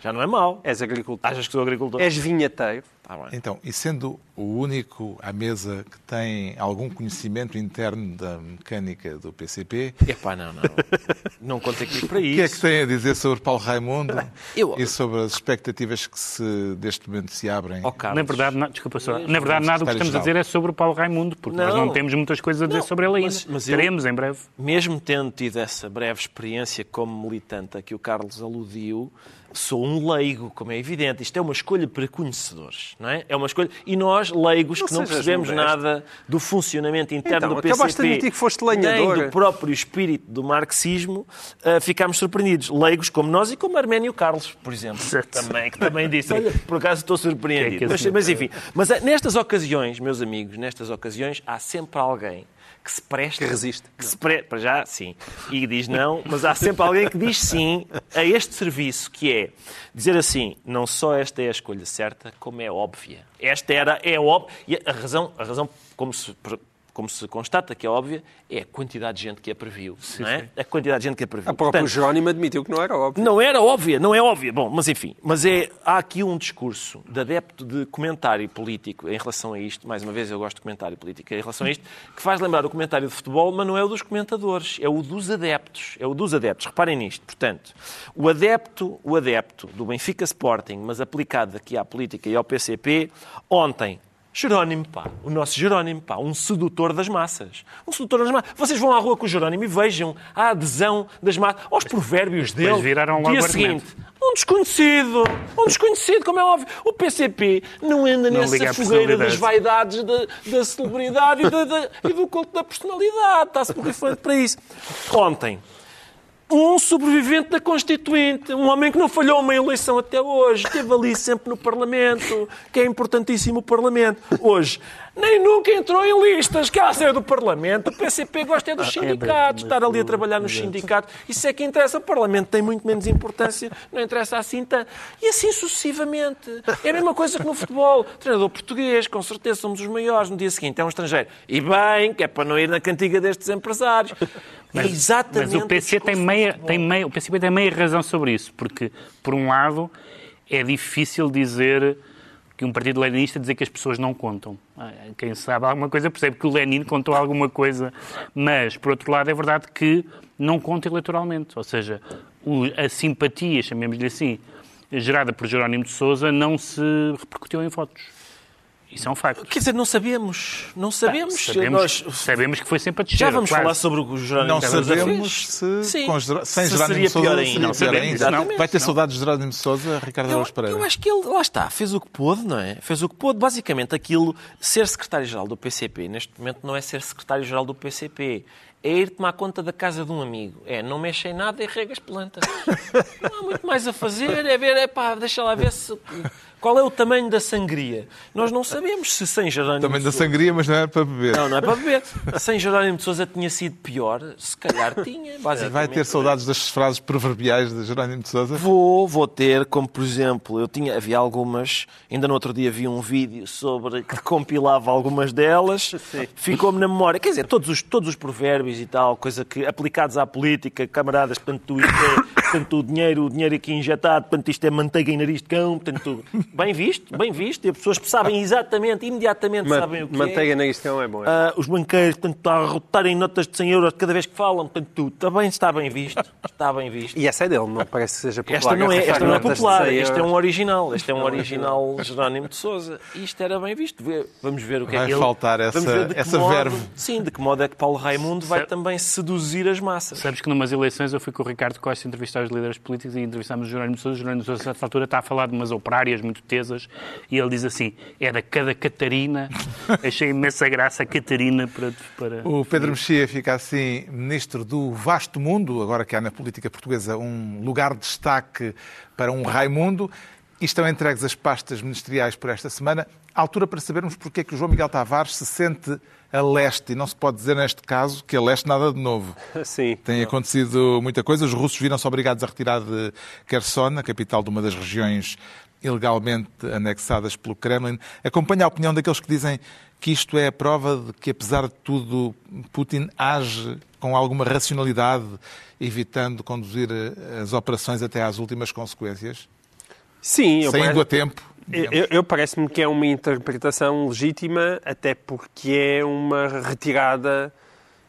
Já não é mau. És agricultor. Achas que sou agricultor? És vinheteiro. Ah. Então, e sendo o único à mesa que tem algum conhecimento interno da mecânica do PCP, Epá, não, não. Não contei comigo para o que é isso. que tem a dizer sobre Paulo Raimundo Eu- e sobre as expectativas que se, deste momento se abrem? Carlos. Na verdade, na- desculpa só. Na verdade, nada o que estamos a dizer é sobre o Paulo Raimundo, porque nós Não. não temos muitas coisas a dizer Não, sobre ele ainda. mas- mas eu- Teremos em breve. mesmo tendo tido essa breve experiência como militante a que o Carlos aludiu, sou um leigo, como é evidente. Isto é uma escolha para conhecedores, não é? É uma escolha. E nós, leigos, Não que não percebemos modesto. nada do funcionamento interno Então, do PCP, acabaste de admitir que foste lenhador. nem do próprio espírito do marxismo, ah, ficámos surpreendidos. Leigos como nós e como Arménio Carlos, por exemplo. Certo. Também, que também disse, por acaso estou surpreendido. É que mas, mas enfim, mas ah, nestas ocasiões, meus amigos, nestas ocasiões, há sempre alguém que se presta. Que resiste. Que se pre... Para já, sim. E diz não, mas há sempre alguém que diz sim a este serviço, que é dizer assim, não só esta é a escolha certa, como é óbvia. Esta era, é óbvia. E a razão, a razão como se como se constata que é óbvia, é a quantidade de gente que a previu. não é? A quantidade de gente que a previu. A próprio Portanto, Jerónimo admitiu que não era óbvio. não era óbvia, não é óbvia. Bom, mas enfim, mas é, há aqui um discurso de adepto de comentário político em relação a isto, mais uma vez eu gosto de comentário político em relação a isto, que faz lembrar o comentário de futebol, mas não é o dos comentadores, é o dos adeptos. É o dos adeptos. Reparem nisto. Portanto, o adepto, o adepto do Benfica Sporting, mas aplicado aqui à política e ao PCP, ontem Jerónimo, pá, o nosso Jerónimo, pá, um sedutor das massas. Um sedutor das massas. Vocês vão à rua com o Jerónimo e vejam a adesão das massas, aos provérbios dele. viraram logo Dia seguinte, um desconhecido, um desconhecido, como é óbvio. O PCP não anda Não nessa fogueira das vaidades da, da celebridade e, da- da- e do culto da personalidade. Está-se borrifando para isso. Ontem, um sobrevivente da Constituinte, um homem que não falhou uma eleição até hoje, esteve ali sempre no Parlamento, que é importantíssimo o Parlamento. Hoje, nem nunca entrou em listas, que a ser do Parlamento. O PCP gosta é dos sindicatos, estar ali a trabalhar nos sindicatos. Isso é que interessa. O Parlamento tem muito menos importância, não interessa assim tanto. E assim sucessivamente. É a mesma coisa que no futebol. Treinador português, com certeza somos os maiores. No dia seguinte é um estrangeiro. E bem, que é para não ir na cantiga destes empresários. é exatamente Mas o PC tem meia, tem meia, o PCP tem meia razão sobre isso, porque, por um lado, é difícil dizer que um partido leninista dizer que as pessoas não contam. Ah, Quem sabe alguma coisa percebe que o Lenin contou alguma coisa, mas, por outro lado, é verdade que não conta eleitoralmente. Ou seja, a simpatia, chamemos-lhe assim, gerada por Jerónimo de Sousa não se repercutiu em votos. Isso é um facto. Quer dizer, não sabemos. Não sabemos. Sabemos, Nós- sabemos que foi sempre a descer. Já vamos quase. falar sobre o Jerónimo Não sabemos se Sim. com sem Se Jerónimo seria Sousa pior seria ainda. pior ainda. exatamente. Vai ter saudades de Jerónimo de Sousa, Ricardo Araújo Pereira. eu acho que ele, lá está, fez o que pôde, não é? Fez o que pôde. Basicamente, aquilo, ser secretário-geral do PCP, neste momento, não é ser secretário-geral do PCP. É ir tomar conta da casa de um amigo. É, não mexe em nada e rega as plantas. Não há muito mais a fazer. É ver, é pá, deixa lá ver se... Qual é o tamanho da sangria? Nós não sabemos se sem Jerónimo de da sangria, mas não era para beber. Não, não é para beber. Sem Jerónimo de Sousa tinha sido pior. Se calhar tinha, basicamente. Vai ter saudades das frases proverbiais de Jerónimo de Sousa? Vou, vou ter, como por exemplo, eu tinha, havia algumas, ainda no outro dia vi um vídeo sobre que compilava algumas delas, ficou-me na memória. Quer dizer, todos os, todos os provérbios e tal, coisa que aplicados à política, camaradas, portanto, isto é, portanto, o dinheiro, o dinheiro aqui injetado, portanto, isto é manteiga em nariz de cão, portanto, bem visto, bem visto, e as pessoas sabem exatamente, imediatamente Ma- sabem o que é. Manteiga na questão é bom. é. Ah, os banqueiros, portanto, a rotarem notas de 100 euros cada vez que falam, portanto, tudo. Também está bem visto. Está bem visto. E essa é dele, não parece que seja popular. Esta não é, esta não é popular, 100 este é um original. Este é um original Jerónimo de Souza. E isto era bem visto. Vamos ver o que é Vai que ele... faltar essa- essa modo- verve. Sim, de que modo é que Paulo Raimundo vai Sa- também seduzir as massas. Sabes que numas eleições eu fui com o Ricardo Costa entrevistar os líderes políticos e entrevistámos o Jerónimo de Sousa. O Jerónimo de Sousa, a certa altura, está a falar de umas operárias muito e ele diz assim, era cada Catarina. Achei imensa graça a Catarina para... para... O Pedro Mexia fica assim ministro do vasto mundo, agora que há na política portuguesa um lugar de destaque para um Raimundo. E estão entregues as pastas ministeriais por esta semana. À altura para sabermos porque é que o João Miguel Tavares se sente a leste. E não se pode dizer neste caso que a leste nada de novo. Sim. Tem acontecido muita coisa. Os russos viram-se obrigados a retirar de Kherson, a capital de uma das regiões ilegalmente anexadas pelo Kremlin. Acompanha a opinião daqueles que dizem que isto é a prova de que, apesar de tudo, Putin age com alguma racionalidade, evitando conduzir eh, as operações até às últimas consequências, Sim, eu saindo parece- a tempo Eu, eu parece-me que é uma interpretação legítima, até porque é uma retirada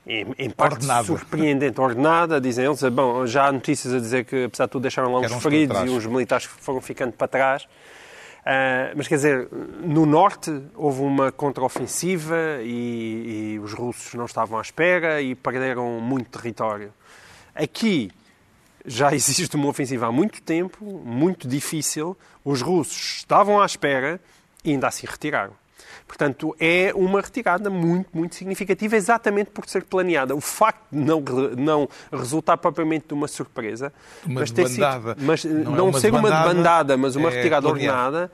em, em parte Ordenada. surpreendente, ordenada, dizem eles. Bom, já há notícias a dizer que, apesar de tudo, deixaram lá uns feridos e uns militares que foram ficando para trás. Ah, mas quer dizer, no norte houve uma contraofensiva e, e os russos não estavam à espera e perderam muito território. Aqui já existe uma ofensiva há muito tempo, muito difícil. Os russos estavam à espera e ainda assim retiraram. Portanto, é uma retirada muito, muito significativa, exatamente por ser planeada. O facto de não, não resultar propriamente de uma surpresa, Uma mas ter sido, mas Não não, é uma ser uma debandada, mas uma é retirada planeado. ordenada,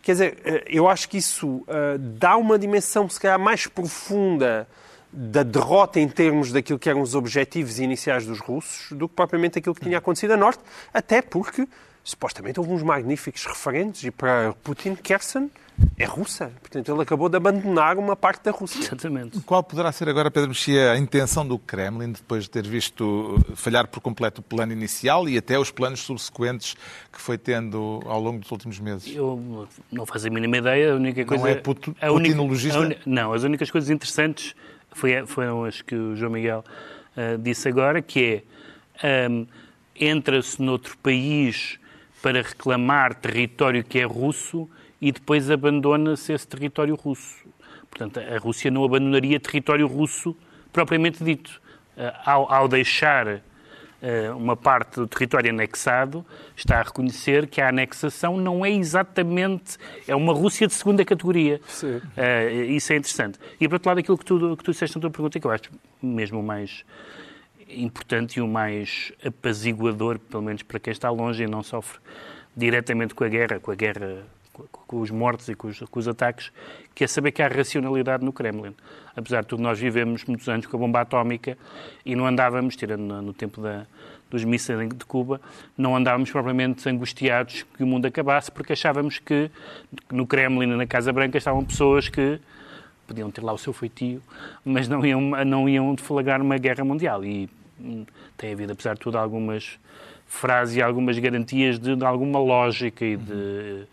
Quer dizer, eh, eu acho que isso eh, dá uma dimensão, se calhar, mais profunda da derrota em termos daquilo que eram os objetivos iniciais dos russos do que propriamente aquilo que tinha acontecido a norte, até porque supostamente houve uns magníficos referentes e para Putin, Kherson é russa. Portanto, ele acabou de abandonar uma parte da Rússia. Exatamente. Qual poderá ser agora, Pedro Mexia, a intenção do Kremlin, depois de ter visto falhar por completo o plano inicial e até os planos subsequentes que foi tendo ao longo dos últimos meses? Eu não faço a mínima ideia. A única coisa. é puto- a única- putinologista? a uni- não, as únicas coisas interessantes foi, foram as que o João Miguel ah, disse agora, que é ahm, entra-se noutro país para reclamar território que é russo e depois abandona-se esse território russo. Portanto, a Rússia não abandonaria território russo propriamente dito. Ah, ao, ao deixar eh, uma parte do território anexado, está a reconhecer que a anexação não é exatamente. é uma Rússia de segunda categoria. Sim. Eh, isso é interessante. E, por outro lado, aquilo que tu, que tu disseste na tua pergunta, que eu acho mesmo o mais importante e o mais apaziguador, pelo menos para quem está longe e não sofre diretamente com a guerra, com a guerra, com, os mortos e com os, com os ataques, que é saber que há racionalidade no Kremlin. Apesar de tudo, nós vivemos muitos anos com a bomba atómica e não andávamos, tirando no, no tempo da, dos mísseis de Cuba, não andávamos propriamente angustiados que o mundo acabasse, porque achávamos que no Kremlin e na Casa Branca estavam pessoas que podiam ter lá o seu feitio, mas não iam, não iam deflagrar uma guerra mundial. E hum, tem havido, apesar de tudo, algumas frases e algumas garantias de, de alguma lógica e de.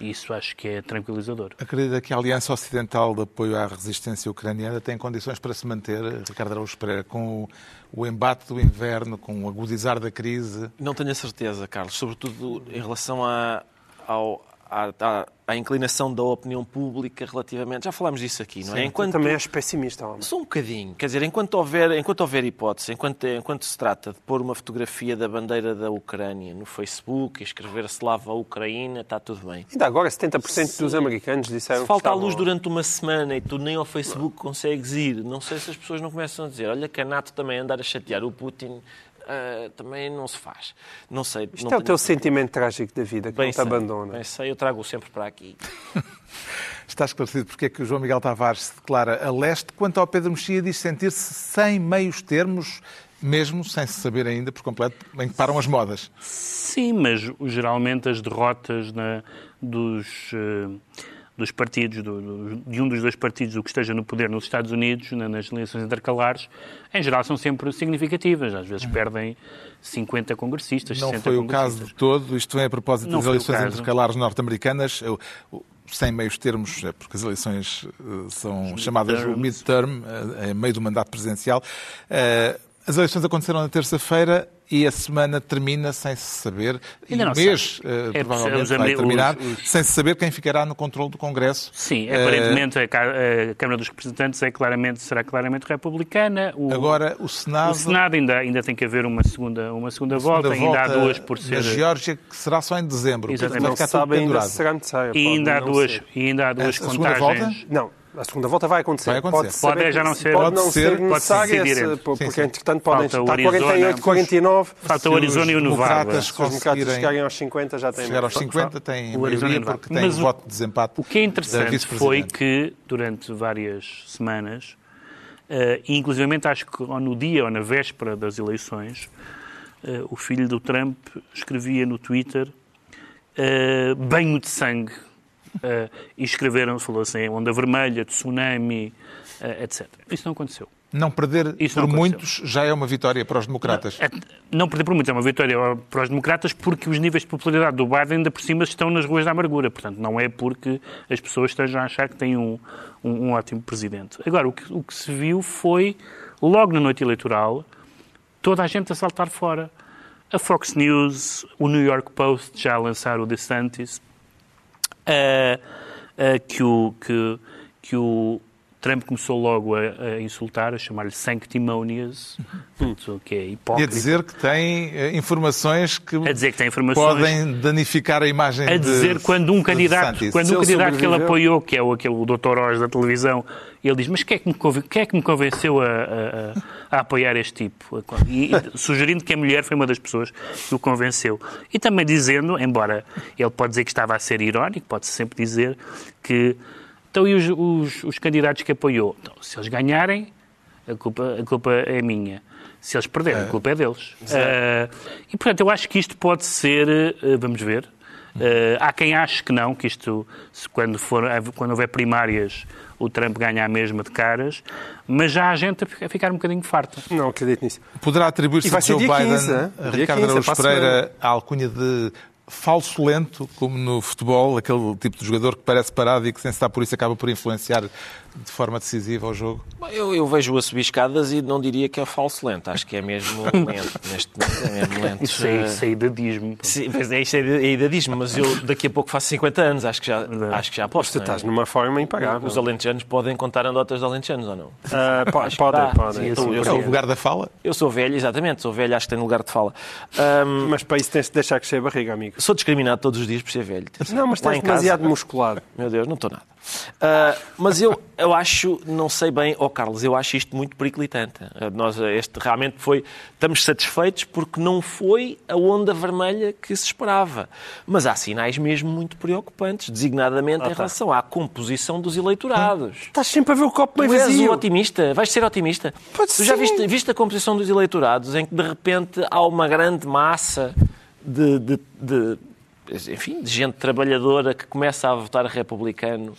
Isso acho que é tranquilizador. Acredita que a Aliança Ocidental de Apoio à Resistência Ucraniana tem condições para se manter, Ricardo Araújo Pereira, com o, o embate do inverno, com o agudizar da crise? Não tenho a certeza, Carlos, sobretudo em relação à, ao- à, à- à inclinação da opinião pública relativamente. Já falámos disso aqui, não é? Enquanto, Também és pessimista, homem. Só um bocadinho. Quer dizer, enquanto houver, enquanto houver hipótese, enquanto, enquanto se trata de pôr uma fotografia da bandeira da Ucrânia no Facebook e escrever Slava Ucraína, está tudo bem. Ainda agora, 70% dos americanos disseram Se falta a luz durante uma semana e tu nem ao Facebook consegues ir, não sei se as pessoas não começam a dizer olha que a NATO também andar a chatear o Putin ah, também não se faz. Não sei. Isto não é o teu sentimento trágico da vida, que Bem não te sei, abandona. bem sei, eu trago-o sempre para aqui. Está esclarecido porque é que o João Miguel Tavares se declara a leste, quanto ao Pedro Mexia diz sentir-se sem meios termos, mesmo sem se saber ainda por completo em que param as modas. Sim, mas geralmente as derrotas na- dos, eh, dos partidos, do- de um dos dois partidos do que esteja no poder nos Estados Unidos, na- nas eleições intercalares, em geral são sempre significativas. Às vezes perdem 50 congressistas, Não 60 foi o caso de todo. Isto vem a propósito Não das eleições intercalares norte-americanas. Sem meios termos, é porque as eleições eh, são chamadas o midterm, eh, em meio do mandato presidencial. Eh, As eleições aconteceram na terça-feira e a semana termina sem se saber, e Ainda o não mês eh, É, provavelmente vai terminar, os- os- sem se saber quem ficará no controle do Congresso. Sim, Eh, aparentemente a, a Câmara dos Representantes é claramente, será claramente republicana. O, Agora, o Senado... o Senado ainda, ainda tem que haver uma segunda, uma segunda, volta, segunda ainda há volta duas por ser. Na Geórgia, que será só em dezembro. Exatamente. Portanto, vai Não sabe tudo ainda pendurado. se será necessário. E ainda há duas, e ainda há duas A segunda contagens. volta? Não, a segunda volta vai acontecer. Vai acontecer. Pode, saber Pode já não ser- pode pode não ser- ser pode esse, entre. porque Sim, sim. entretanto podem Falta estar Arizona, 48, 49. Falta o Arizona e o os Nevada. Se os democratas chegarem aos 50 já têm. chegar aos 50, têm O Arizona maioria e porque têm Mas o voto de desempate O que é interessante foi que, durante várias semanas, eh, e inclusive acho que ou no dia ou na véspera das eleições, eh, o filho do Trump escrevia no Twitter eh, banho de sangue. Eh, e escreveram, falou assim, onda vermelha, tsunami, eh, etc. Isso não aconteceu. Não perder Isso por não aconteceu. muitos já é uma vitória para os democratas. É- Não perder por muito é uma vitória para os democratas porque os níveis de popularidade do Biden ainda por cima estão nas ruas da amargura. Portanto, não é porque as pessoas estejam a achar que têm um, um, um ótimo presidente. Agora, o que, o que se viu foi, logo na noite eleitoral, toda a gente a saltar fora. A Fox News, o New York Post já a lançar o DeSantis, eh, eh, que, o, que, que o Trump começou logo a, a insultar, a chamar-lhe sanctimonious, portanto, que é E a hipócrita. dizer que tem eh, informações que A dizer que tem informações. podem danificar a imagem A dizer de, quando um candidato, quando um candidato que ele apoiou, que é o, aquele o Dr. Oz da televisão, ele diz, mas quem é que me, conven- quem é que me convenceu a, a- a- apoiar este tipo? E, e sugerindo que a mulher foi uma das pessoas que o convenceu. E também dizendo, embora ele pode dizer que estava a ser irónico, pode-se sempre dizer que então e os, os- os candidatos que apoiou? Então, se eles ganharem, a culpa, a culpa é minha. Se eles perderem, a culpa é deles. Ah, e, portanto, eu acho que isto pode ser, eh, vamos ver, eh, há quem ache que não, que isto, se quando, for, quando houver primárias, o Trump ganha a mesma de caras, mas já há gente a fi- a ficar um bocadinho farta. Não acredito nisso. Poderá atribuir-se a Joe Biden, 15, a Ricardo 15, é Araújo a Pereira, a alcunha de falso lento, como no futebol, aquele tipo de jogador que parece parado e que, sem estar por isso, acaba por influenciar de forma decisiva o jogo? Bom, Eu, eu vejo-o a subir escadas e não diria que é falso lento. Acho que é mesmo lento. Neste momento é mesmo lento. Isso é, isso é idadismo. Sim, pois é, isto é, é idadismo, mas eu daqui a pouco faço 50 anos, acho que já, acho que já posso. Tu não é? estás numa forma impagável. Os alentejanos podem contar anedotas de alentejanos ou não? Que podem, podem. Sim, Então, eu É o sou- sei. lugar da fala? Eu sou velho, exatamente, sou velho, acho que tenho lugar de fala. Ahm, Mas para isso tens de deixar crescer a barriga, amigo. sou discriminado todos os dias por ser velho. Não, mas estás em casa- demasiado musculado. Meu Deus, não estou nada. Ah, mas eu, eu acho, não sei bem, ó Carlos, eu acho isto muito periclitante. Ah, Nós, ah, este realmente foi. Estamos satisfeitos porque não foi a onda vermelha que se esperava. Mas há sinais mesmo muito preocupantes, designadamente em relação à composição dos eleitorados. Estás sempre a ver o copo meio Tu és o vazio. otimista? Vais ser otimista? Pode tu já viste, viste a composição dos eleitorados em que de repente há uma grande massa de, de- de- enfim, de gente trabalhadora que começa a votar republicano.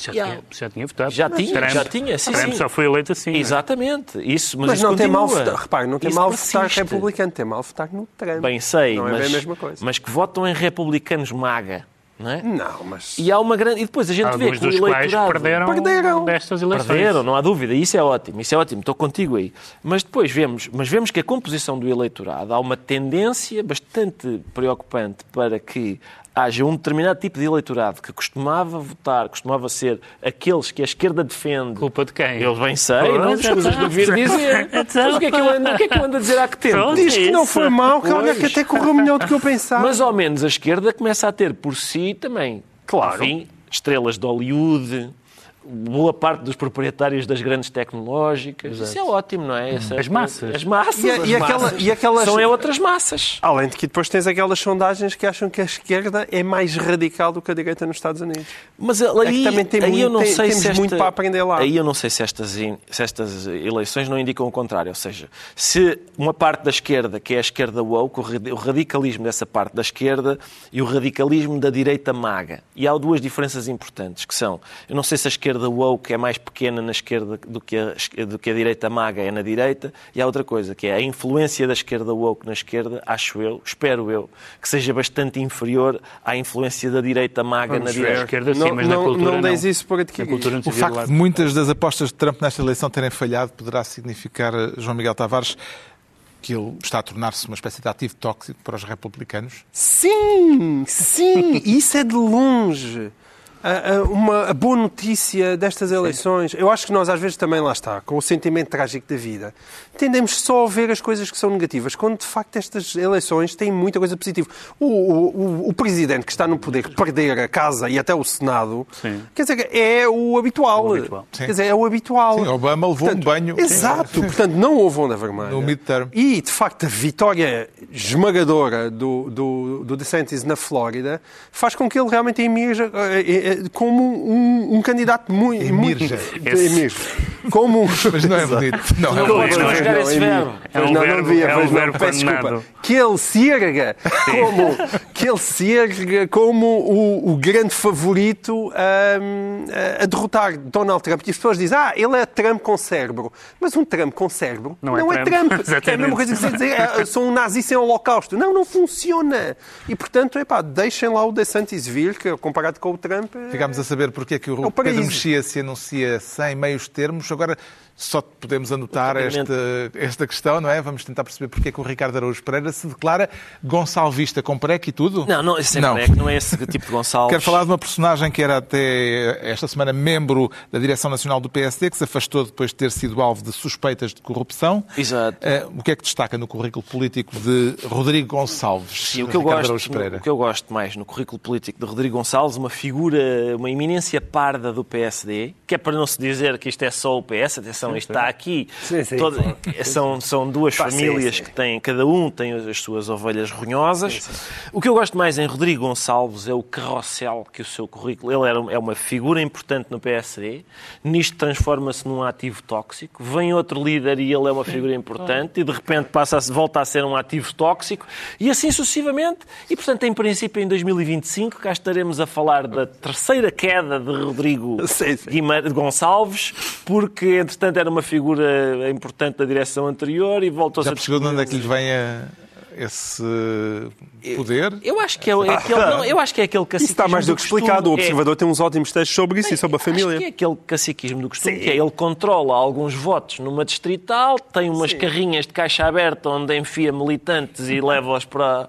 Já, Yeah. tinha, já tinha votado. Já tinha, Trump- já tinha, sim, Trump sim. só foi eleito assim. é? Exatamente, isso, mas, Mas isso não tem mal votar. Repare, não tem Isso mal votar persiste. republicano, tem mal votar no Trump. Bem sei, Não é mas, bem a mesma coisa. mas que votam em republicanos maga, não é? Não, mas. E há uma grande. E depois a gente vê Alguns que o eleitorado. perderam, Perderam. destas eleições. Perderam, não há dúvida, isso é ótimo, isso é ótimo, estou contigo aí. Mas depois vemos, mas vemos que a composição do eleitorado há uma tendência bastante preocupante para que haja um determinado tipo de eleitorado que costumava votar, costumava ser aqueles que a esquerda defende. Culpa de quem? Eu bem sei, não escusas de vir dizer. Mas o que é que eu ando, o que é que eu ando a dizer há que tempo? Diz que não foi mal, que olha que até correu melhor do que eu pensava. Mas ao menos a esquerda começa a ter por si também, Claro. enfim, estrelas de Hollywood, boa parte dos proprietários das grandes tecnológicas. Isso é ótimo, não é? Essa- As massas. As massas. E as e aquela- massas. e aquelas- São é outras massas. Além de que depois tens aquelas sondagens que acham que a esquerda é mais radical do que a direita nos Estados Unidos. Mas aí, também tem aí muito- eu não tem- sei temos se esta, muito para aprender lá. Aí eu não sei se estas, se estas eleições não indicam o contrário. Ou seja, se uma parte da esquerda, que é a esquerda woke, o radicalismo dessa parte da esquerda e o radicalismo da direita maga. E há duas diferenças importantes, que são, eu não sei se a esquerda woke é mais pequena na esquerda do que a, do que a direita maga é na direita, e há outra coisa, que é a influência da esquerda woke na esquerda, acho eu, espero eu, que seja bastante inferior à influência da direita maga Vamos na ver. direita. esquerda sim, não, mas na não, cultura não deis não. isso por Na adquirir. O facto de muitas das apostas de Trump nesta eleição terem falhado poderá significar, eh, João Miguel Tavares, que ele está a tornar-se uma espécie de ativo tóxico para os republicanos? Sim, sim, isso é de longe. A, a- uma boa notícia destas eleições. Eu acho que nós, às vezes, também lá está, com o sentimento trágico da vida, tendemos só a ver as coisas que são negativas, quando de facto estas eleições têm muita coisa positiva. O, o, o- o presidente que está no poder perder a casa e até o Senado, Sim. quer dizer, é o habitual. O habitual. Quer dizer, é o habitual. Sim, Obama levou Portanto, um banho Exato, portanto, não houve onda vermelha. no midterm. E, de facto, a vitória esmagadora do, do, do DeSantis na Flórida faz com que ele realmente emerja, eh, eh, como um, um candidato muito. Emirja. Como um. Mas não é bonito. Não, é Não bonito. Conjugar não, esse é verbo. mim. É um não, não verbo- devia, é um pois não, verbo peço desculpa. Que ele se erga como, que ele se erga como o, o grande favorito hum, a, a derrotar Donald Trump. E as pessoas dizem, ah, ele é Trump com cérebro. Mas um Trump com cérebro Não não, é é Trump. Trump. É a mesma coisa que você dizer, "Ah, sou um nazi sem holocausto. Não, não funciona. E, portanto, epá, deixem lá o DeSantis vir, que comparado com o Trump... é- Ficámos a saber porque é que o, o. Pedro Mexia se anuncia sem meios termos. Agora só podemos anotar esta, esta questão, não é? Vamos tentar perceber porque é que o Ricardo Araújo Pereira se declara gonçalvista com preque e tudo. Não, não, esse Não. não. É, que não é esse tipo de Gonçalves. Quero falar de uma personagem que era até esta semana membro da Direção Nacional do PSD, que se afastou depois de ter sido alvo de suspeitas de corrupção. Exato. Eh, o que é que destaca no currículo político de Rodrigo Gonçalves? Sim, o que, eu Ricardo gosto, o que eu gosto mais no currículo político de Rodrigo Gonçalves, uma figura, uma iminência parda do PSD, que é para não se dizer que isto é só o PS, atenção, isto está aqui. Sim, sim, Toda- claro. são, são duas Pá, sim, famílias sim. que têm, cada um tem as suas ovelhas ronhosas. O que eu gosto mais em Rodrigo Gonçalves é o carrossel que o seu currículo. Ele era, é uma figura importante no PSD, nisto transforma-se num ativo tóxico. Vem outro líder e ele é uma figura importante e de repente passa a, volta a ser um ativo tóxico e assim sucessivamente. E portanto, em princípio, em 2025, cá estaremos a falar da terceira queda de Rodrigo Sim, sim. Guimarães Gonçalves, porque entretanto era uma figura importante da direção anterior e voltou-se Já a percebeu de onde é que lhe vem a- esse poder? Eu acho que é, é aquele, não, eu acho que é aquele Isso caciquismo está mais do que costume. explicado. O É- Observador tem uns ótimos textos sobre isso e sobre a Acho que é família. aquele caciquismo do costume, que é ele controla alguns votos numa distrital, tem umas carrinhas de caixa aberta onde enfia militantes e leva-os para,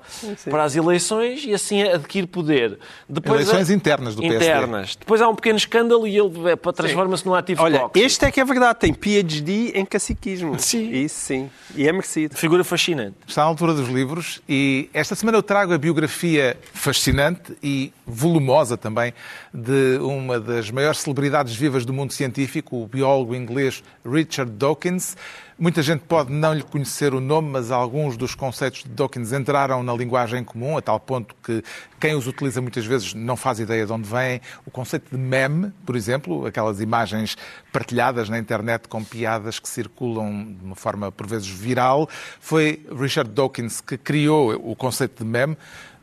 para as eleições e assim adquire poder. Depois Eleições internas do PSD. Internas. Depois há um pequeno escândalo e ele é, para- transforma-se num ativo Olha, tóxico. este é que é verdade. Tem PhD em caciquismo. Sim. Isso sim. E é merecido. Figura fascinante. Está à altura dos livros e esta semana eu trago a biografia fascinante e volumosa também de uma das maiores celebridades vivas do mundo científico, o biólogo inglês Richard Dawkins. Muita gente pode não lhe conhecer o nome, mas alguns dos conceitos de Dawkins entraram na linguagem comum, a tal ponto que quem os utiliza muitas vezes não faz ideia de onde vêm. O conceito de meme, por exemplo, aquelas imagens partilhadas na internet com piadas que circulam de uma forma por vezes viral, foi Richard Dawkins que criou o conceito de meme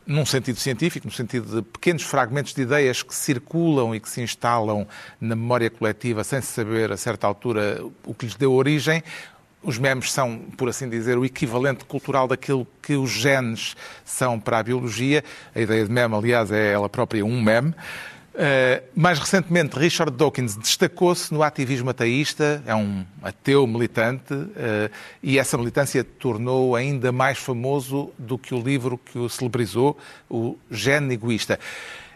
num sentido científico, no sentido de pequenos fragmentos de ideias que circulam e que se instalam na memória coletiva sem se saber, a certa altura, o que lhes deu origem. Os memes são, por assim dizer, o equivalente cultural daquilo que os genes são para a biologia. A ideia de meme, aliás, é ela própria um meme. Uh, mais recentemente, Richard Dawkins destacou-se no ativismo ateísta, é um ateu militante, uh, e essa militância tornou ainda mais famoso do que o livro que o celebrizou, o Gene Egoísta.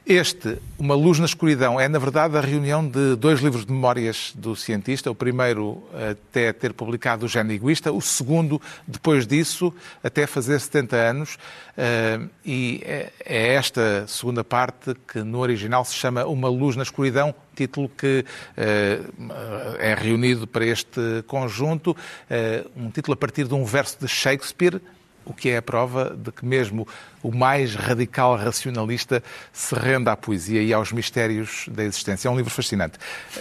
Este, Uma Luz na Escuridão, é na verdade a reunião de dois livros de memórias do cientista. O primeiro até ter publicado o Gene Egoísta, o segundo, depois disso, até fazer 70 anos. E é esta segunda parte que no original se chama Uma Luz na Escuridão, título que é reunido para este conjunto, um título a partir de um verso de Shakespeare, o que é a prova de que mesmo o mais radical racionalista se rende à poesia e aos mistérios da existência. É um livro fascinante.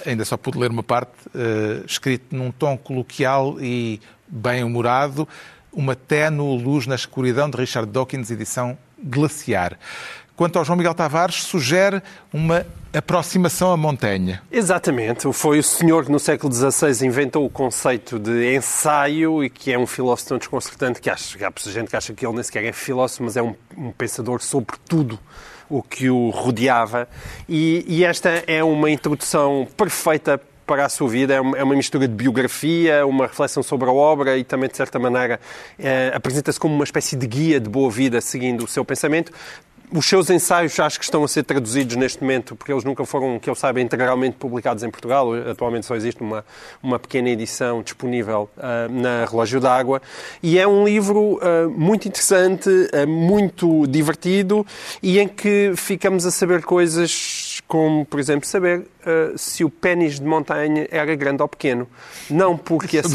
Ainda só pude ler uma parte, uh, escrito num tom coloquial e bem-humorado, Uma ténue luz na escuridão, de Richard Dawkins, edição Glaciar. Quanto ao João Miguel Tavares, sugere uma aproximação à montanha. Exatamente. Foi o senhor que no século XVI inventou o conceito de ensaio e que é um filósofo tão desconcertante que acha, há gente que acha que ele nem sequer é filósofo, mas é um, um pensador sobre tudo o que o rodeava. E, e esta é uma introdução perfeita para a sua vida. É uma mistura de biografia, uma reflexão sobre a obra e também, de certa maneira, é, apresenta-se como uma espécie de guia de boa vida seguindo o seu pensamento. Os seus ensaios acho que estão a ser traduzidos neste momento, porque eles nunca foram, que eu saiba, integralmente publicados em Portugal. Atualmente só existe uma, uma pequena edição disponível uh, na Relógio d'Água. E é um livro uh, muito interessante, uh, muito divertido e em que ficamos a saber coisas como, por exemplo, saber uh, se o pênis de montanha era grande ou pequeno. Não porque essa...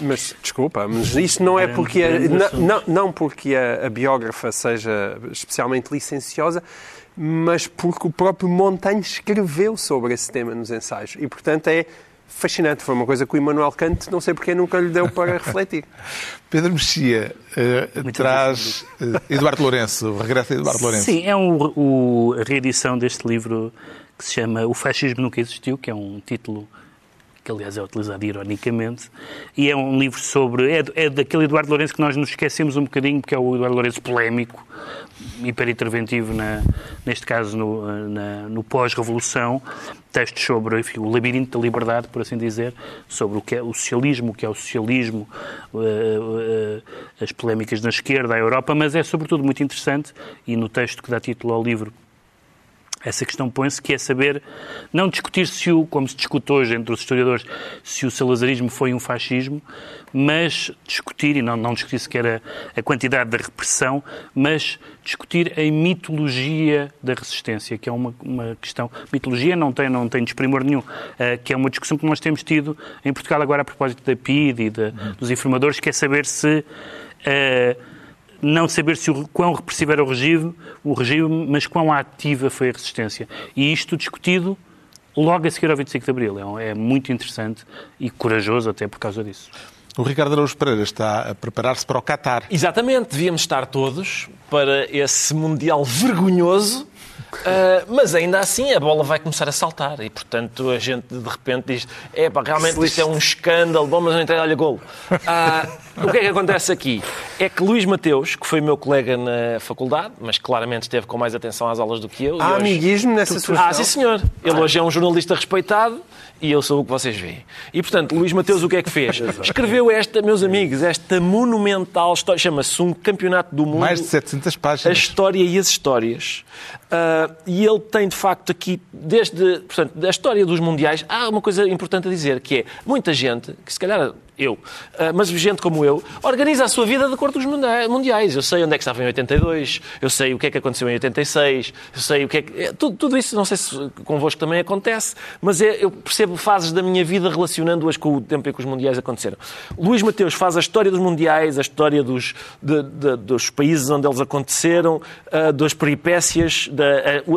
Mas, desculpa, mas isto não é porque... A, não, não, não porque a, a biógrafa seja especialmente licenciosa, mas porque o próprio Montaigne escreveu sobre esse tema nos ensaios. E, portanto, é fascinante. Foi uma coisa que o Immanuel Kant, não sei porque, nunca lhe deu para refletir. Pedro Mexia uh, traz uh, Eduardo Lourenço, o regresso de Eduardo Lourenço. Sim, é um, o, a reedição deste livro que se chama O Fascismo Nunca Existiu, que é um título que aliás é utilizado ironicamente, e é um livro sobre. É, é daquele Eduardo Lourenço que nós nos esquecemos um bocadinho, porque é o Eduardo Lourenço polémico, hiperinterventivo, na, neste caso no, na, no pós-revolução, textos sobre enfim, o labirinto da liberdade, por assim dizer, sobre o que é o socialismo, o que é o socialismo, uh, uh, as polémicas na esquerda, a Europa, mas é sobretudo muito interessante, e no texto que dá título ao livro essa questão põe-se, que é saber, não discutir se o, como se discute hoje entre os historiadores, se o salazarismo foi um fascismo, mas discutir, e não, não discutir sequer a, a quantidade da repressão, mas discutir a mitologia da resistência, que é uma, uma questão. Mitologia não tem, não tem desprimor nenhum, uh, que é uma discussão que nós temos tido em Portugal agora a propósito da PID e de, dos informadores, que é saber se. Uh, não saber se o, quão repressivo era o regime, o regime, mas quão ativa foi a resistência. E isto discutido logo a seguir ao 25 de Abril. É, é muito interessante e corajoso até por causa disso. O Ricardo Araújo Pereira está a preparar-se para o Qatar. Exatamente, devíamos estar todos para esse Mundial vergonhoso Uh, mas ainda assim a bola vai começar a saltar e, portanto, a gente de repente diz: é pá, realmente isto é um escândalo, bom, mas não entrei, olha, golo. Uh, o que é que acontece aqui? É que Luís Mateus, que foi meu colega na faculdade, mas claramente esteve com mais atenção às aulas do que eu. Há hoje... amiguismo nessa sua Ah, sim, senhor. Ele hoje é um jornalista respeitado e eu sou o que vocês veem. E, portanto, Luís Mateus o que é que fez? Escreveu esta, meus amigos, esta monumental história, chama-se Um Campeonato do Mundo. Mais de 700 páginas. A história e as histórias. Uh, e ele tem, de facto, aqui, desde portanto, da história dos mundiais, há uma coisa importante a dizer, que é muita gente, que se calhar eu, uh, mas gente como eu, organiza a sua vida de acordo com os mundiais. Eu sei onde é que estava em 82, eu sei o que é que aconteceu em 86, eu sei o que é que. É, tudo, tudo, isso, não sei se convosco também acontece, mas é, eu percebo fases da minha vida relacionando-as com o tempo em que os mundiais aconteceram. Luís Mateus faz a história dos mundiais, a história dos, de, de, dos países onde eles aconteceram, uh, das peripécias, da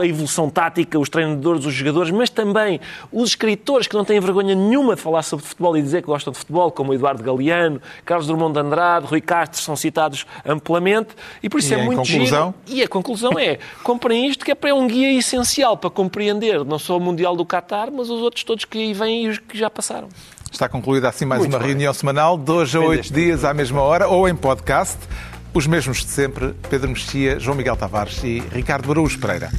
a evolução tática, os treinadores, os jogadores, mas também os escritores que não têm vergonha nenhuma de falar sobre futebol e dizer que gostam de futebol, como Eduardo Galeano, Carlos Drummond de Andrade, Rui Castro, são citados amplamente, e por isso e é muito conclusão? giro. E a conclusão é, comprem isto que é, para um guia essencial para compreender não só o Mundial do Qatar, mas os outros todos que aí vêm e os que já passaram. Está concluída assim mais Muito uma bem. reunião semanal, de hoje a oito dias à mesma hora, ou em podcast. Os mesmos de sempre, Pedro Mexia, João Miguel Tavares e Ricardo Araújo Pereira.